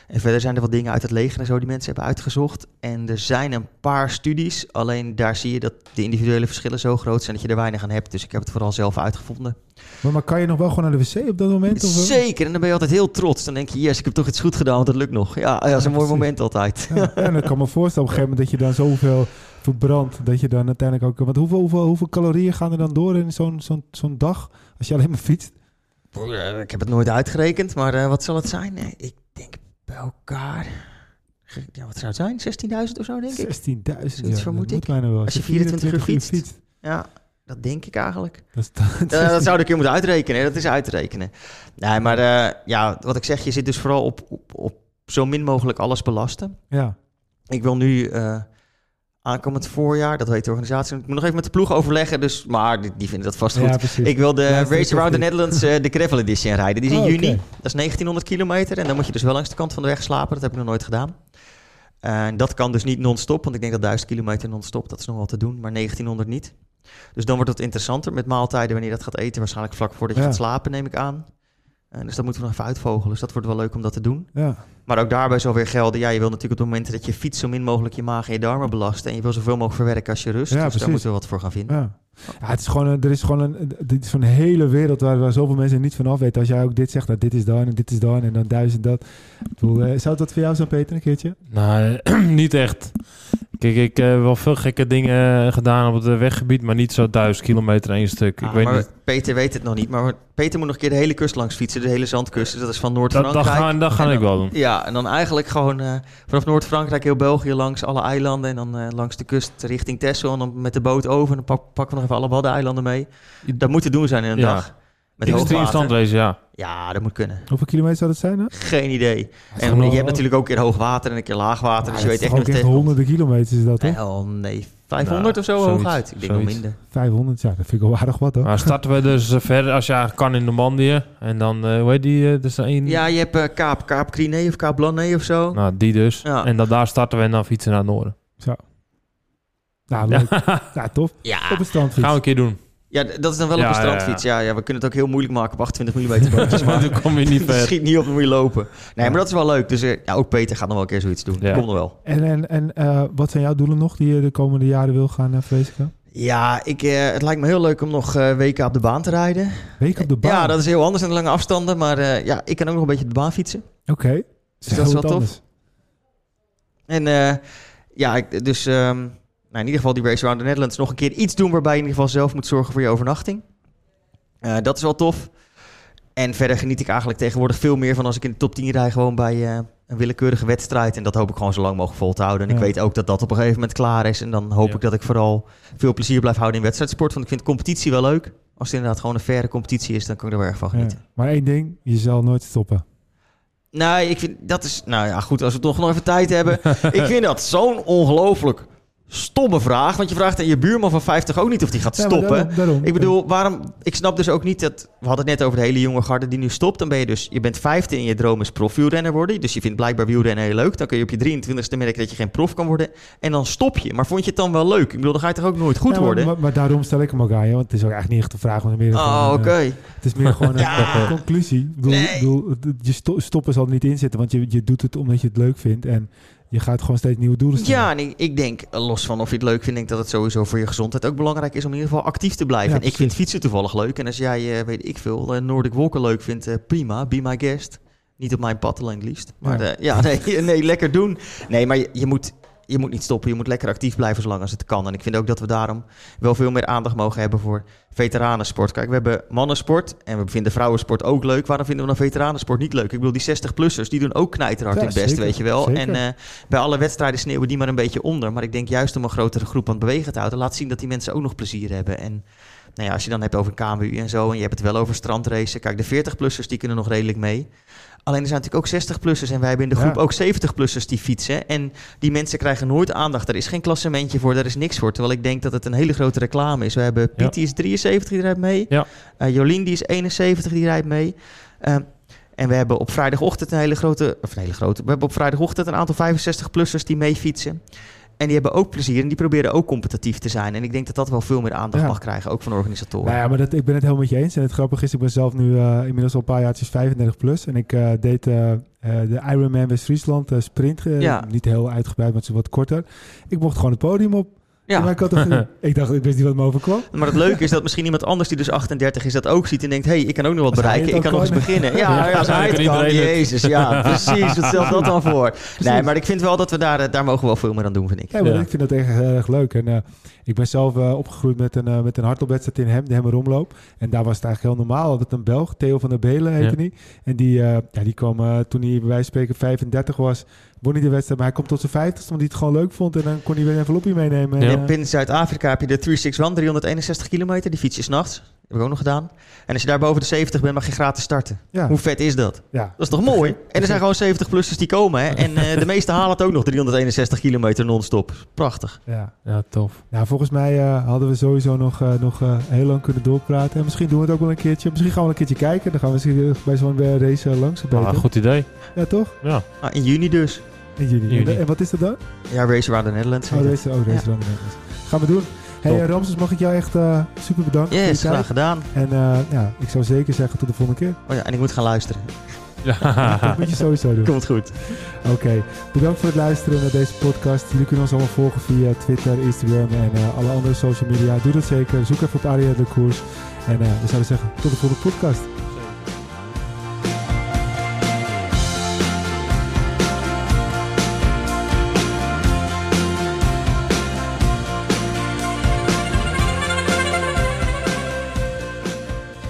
En verder zijn er wat dingen uit het leger en zo die mensen hebben uitgezocht. En er zijn een paar studies, alleen daar zie je dat de individuele verschillen zo groot zijn dat je er weinig aan hebt. Dus ik heb het vooral zelf uitgevonden. Maar, maar kan je nog wel gewoon naar de wc op dat moment? Of? Zeker, en dan ben je altijd heel trots. Dan denk je, yes, ik heb toch iets goed gedaan, want het lukt nog. Ja, ja dat is een mooi precies. moment altijd. Ja, en ik kan me voorstellen op een gegeven moment dat je dan zoveel verbrandt, dat je dan uiteindelijk ook... Want hoeveel, hoeveel, hoeveel calorieën gaan er dan door in zo'n zo'n zo'n dag, als je alleen maar fietst? Eh, Ik heb het nooit uitgerekend, maar eh, wat zal het zijn? Nee, ik bij elkaar... Ja, wat zou het zijn? 16.000 of zo, denk ik? 16.000, ja. Zoiets vermoed ik. wel. Als je 24 uur fietst. Ja, dat denk ik eigenlijk. Dat, Eh, dat zou ik een keer moeten uitrekenen. Dat is uit te rekenen. Nee, maar eh, ja, wat ik zeg, je zit dus vooral op, op, op zo min mogelijk alles belasten. ja. Ik wil nu eh, aankomend voorjaar. Dat weet de organisatie. Ik moet nog even met de ploeg overleggen. Dus, maar die, die vinden dat vast goed. Precies. Ik wil de Ja, Race Around the. Netherlands, eh, de Gravel Edition rijden. Die is in Oh, juni. Dat is 1900 kilometer. En dan moet je dus wel langs de kant van de weg slapen. Dat heb ik nog nooit gedaan. En dat kan dus niet non-stop. Want ik denk dat 1000 kilometer non-stop, dat is nog wel te doen. Maar 1900 niet. Dus dan wordt het interessanter met maaltijden. Wanneer je dat gaat eten. Waarschijnlijk vlak voordat je Ja. gaat slapen, neem ik aan. En dus dat moeten we nog even uitvogelen. Dus dat wordt wel leuk om dat te doen. Ja. Maar ook daarbij zal weer gelden. Ja, je wil natuurlijk op het moment dat je fietst zo min mogelijk je maag en je darmen belasten. En je wil zoveel mogelijk verwerken als je rust. Ja, dus precies. daar moeten we wat voor gaan vinden. Ja. Ja, het is gewoon een, er is gewoon een, dit is van een hele wereld waar, waar zoveel mensen niet van af weten. Als jij ook dit zegt, dat dit is dan en dit is dan en dan duizend dat. Ik bedoel, eh, zou dat voor jou zijn, Peter, een keertje? Nou, niet echt. Kijk, ik heb wel veel gekke dingen gedaan op het weggebied, maar niet zo duizend kilometer één stuk. Ah, ik weet maar niet. Peter weet het nog niet. Maar Peter moet nog een keer de hele kust langs fietsen. De hele zandkust. Dus dat is van Dat, dat, Noord-Frankrijk. ga, dat ga ik wel doen. Ja, en dan eigenlijk gewoon eh, vanaf Noord-Frankrijk heel België langs alle eilanden. En dan eh, langs de kust richting Texel. En dan met de boot over. En dan pak, pakken we nog even alle Waddeneilanden mee. Dat moet te doen zijn in een Ja. dag. Met Extreme hoogwater. standrace, ja. Ja, dat moet kunnen. Hoeveel kilometer zou dat zijn? Hè? Geen idee. En je hebt natuurlijk ook een keer hoog water en een keer laag water. dus je weet echt niet echt honderden kilometers is dat, toch? Wel, nee, 500 Nou, of zo zoiets, hooguit. Ik denk wel minder. 500, ja, dat vind ik wel aardig wat, hoor. Maar starten we dus eh, verder als je kan in Normandië. En dan, eh hoe heet die? eh, dus een, Ja, je hebt eh, Kaap, Kaap Criné of Kaap Blanné of zo. Nou, die dus. Ja. En dan daar starten we en dan fietsen naar het noorden. Nou, leuk. Ja, tof. Ja, Op. Gaan we een keer doen. Ja dat is dan wel Ja, op een ja, strandfiets. Ja, ja, we kunnen het ook heel moeilijk maken op 28 mm bootjes. Maar Maar dan kom je niet het ver. schiet niet op, dan moet je lopen. Nee, maar dat is wel leuk. Dus eh, ja, ook Peter gaat nog wel een keer zoiets doen. Ja. Komt er wel. En, en, en eh, wat zijn jouw doelen nog die je de komende jaren wil gaan uh, verwezenlijken? Ja, ik, eh, het lijkt me heel leuk om nog eh weken op de baan te rijden. Week op de baan? Ja, dat is heel anders dan de lange afstanden. Maar eh, ja, ik kan ook nog een beetje op de baan fietsen. Oké. Dus dat is wel tof. En eh, ja, ik, dus ehm, nou, in ieder geval die Race Around the Netherlands nog een keer iets doen waarbij je in ieder geval zelf moet zorgen voor je overnachting. Eh, dat is wel tof. En verder geniet ik eigenlijk tegenwoordig veel meer van als ik in de top 10 rij gewoon bij eh, een willekeurige wedstrijd. En dat hoop ik gewoon zo lang mogelijk vol te houden. En ik weet ook dat dat op een gegeven moment klaar is. En dan hoop Ja. ik dat ik vooral veel plezier blijf houden in wedstrijdsport. Want ik vind competitie wel leuk. Als het inderdaad gewoon een faire competitie is, dan kan ik er wel erg van Ja. genieten. Maar één ding, je zal nooit stoppen. Nee, ik vind dat is. Nou ja, goed, als we toch nog even tijd hebben. ik vind dat zo'n ongelooflijk stomme vraag. Want je vraagt aan je buurman van 50 ook niet of die gaat Ja, maar stoppen. daarom- daarom. Ik bedoel, waarom... Ik snap dus ook niet dat... We hadden het net over de hele jonge garde die nu stopt. Dan ben je dus... Je bent 15 en je droom is profwielrenner worden. Dus je vindt blijkbaar wielrennen heel leuk. Dan kun je op je 23ste merken dat je geen prof kan worden. En dan stop je. Maar vond je het dan wel leuk? Ik bedoel, dan ga je toch ook nooit goed Ja, maar- worden? Maar, maar daarom stel ik hem ook aan je, want het is ook eigenlijk niet echt een vraag. Want meer Oh, gewoon, oké. eh, het is meer gewoon een Ja. een conclusie. Ik bedoel, Nee. ik bedoel, het- je sto- stoppen zal er niet in zitten, want je, je doet het omdat je het leuk vindt. En je gaat gewoon steeds nieuwe doelen stellen. Ja, en ik, denk, eh, los van of je het leuk vindt, denk dat het sowieso voor je gezondheid ook belangrijk is om in ieder geval actief te blijven. Ja, en ik vind fietsen toevallig leuk. En als jij, eh, weet ik veel, eh, Nordic Walker leuk vindt, prima, be my guest. Niet op mijn pad, alleen het liefst. Maar Ja. ja, ja nee, nee, lekker doen. Nee, maar je, je moet... Je moet niet stoppen, je moet lekker actief blijven zolang als het kan. En ik vind ook dat we daarom wel veel meer aandacht mogen hebben voor veteranensport. Kijk, we hebben mannensport en we vinden vrouwensport ook leuk. Waarom vinden we dan veteranensport niet leuk? Ik bedoel, die 60-plussers, die doen ook knijterhard Ja, hun best, zeker, weet je wel. zeker. En eh, bij alle wedstrijden sneeuwen die maar een beetje onder. Maar ik denk juist om een grotere groep aan het bewegen te houden, laat zien dat die mensen ook nog plezier hebben. En nou ja, als je dan hebt over KMU en zo, en je hebt het wel over strandracen. Kijk, de 40-plussers die kunnen nog redelijk mee. Alleen er zijn natuurlijk ook 60-plussers en wij hebben in de groep Ja. ook 70-plussers die fietsen. En die mensen krijgen nooit aandacht. Er is geen klassementje voor, er is niks voor. Terwijl ik denk dat het een hele grote reclame is. We hebben Piet, die is 73, die rijdt mee. Ja. Eh, Jolien, die is 71, die rijdt mee. Eh, en we hebben op vrijdagochtend een hele grote... Of een hele grote... We hebben op vrijdagochtend een aantal 65-plussers die mee fietsen. En die hebben ook plezier en die proberen ook competitief te zijn. En ik denk dat dat wel veel meer aandacht Ja. mag krijgen, ook van organisatoren. Nou ja, maar dat, ik ben het helemaal met je eens. En het grappige is, ik ben zelf nu eh, inmiddels al een paar jaartjes 35 plus. En ik eh, deed eh, de Ironman West-Friesland sprint. Ja. Niet heel uitgebreid, maar is wat korter. Ik mocht gewoon het podium op. ja. mijn categorie. ik dacht, ik wist niet wat me overkwam. Maar het leuke is dat misschien iemand anders die dus 38 is dat ook ziet en denkt... hé, hey, ik kan ook nog wat bereiken, ik kan nog eens beginnen. Ja, ja, als hij het kan kan, iedereen het. jezus, ja, precies. Wat stelt dat dan voor? Nee, maar ik vind wel dat we daar, eh, daar mogen we wel veel meer aan doen, vind ik. Ja, maar Ja. ik vind dat echt heel erg leuk. En eh, ik ben zelf eh, opgegroeid met een, eh met een hardloopwedstrijd in Hem, de Hemmeromloop. En daar was het eigenlijk heel normaal. Dat een Belg, Theo van der Belen heette Ja. hij. En die, eh, ja, die kwam eh, toen hij bij wijze van spreken 35 was, won hij de wedstrijd. Maar hij komt tot zijn 50 omdat hij het gewoon leuk vond. En dan kon hij weer een envelopje meenemen. Ja. En, in Zuid-Afrika heb je de 361, 361 kilometer. Die fiets je s'nachts. Heb ik ook nog gedaan. En als je daar boven de 70 bent, mag je gratis starten. Ja, Hoe vet is dat? ja. Dat is toch mooi? En er zijn gewoon 70-plussers die komen. Hè? En eh, de meeste halen het ook nog 361 kilometer non-stop. Prachtig. ja. Ja, tof. Nou, volgens mij eh, hadden we sowieso nog, eh, nog eh, heel lang kunnen doorpraten. En misschien doen we het ook wel een keertje. Misschien gaan we een keertje kijken. Dan gaan we misschien bij zo'n race langs. Ah, goed idee. Ja, toch? Ja. Ah, in juni dus. In juni. Juni. En, wat is dat dan? Ja, Race Around the Netherlands. Oh, heet het. deze, oh, deze dan. Gaan we doen. Hey, Top. Ramses, mag ik jou echt eh, super bedanken voor je Yes, tijd. graag gedaan. En eh, ja, ik zou zeker zeggen tot de volgende keer. Oh ja, en ik moet gaan luisteren. Dat moet je sowieso doen. Komt goed. Oké, bedankt voor het luisteren naar deze podcast. Jullie kunnen ons allemaal volgen via Twitter, Instagram en eh, alle andere social media. Doe dat zeker. Zoek even op Aria de Koers. En eh, we zouden zeggen, tot de volgende podcast.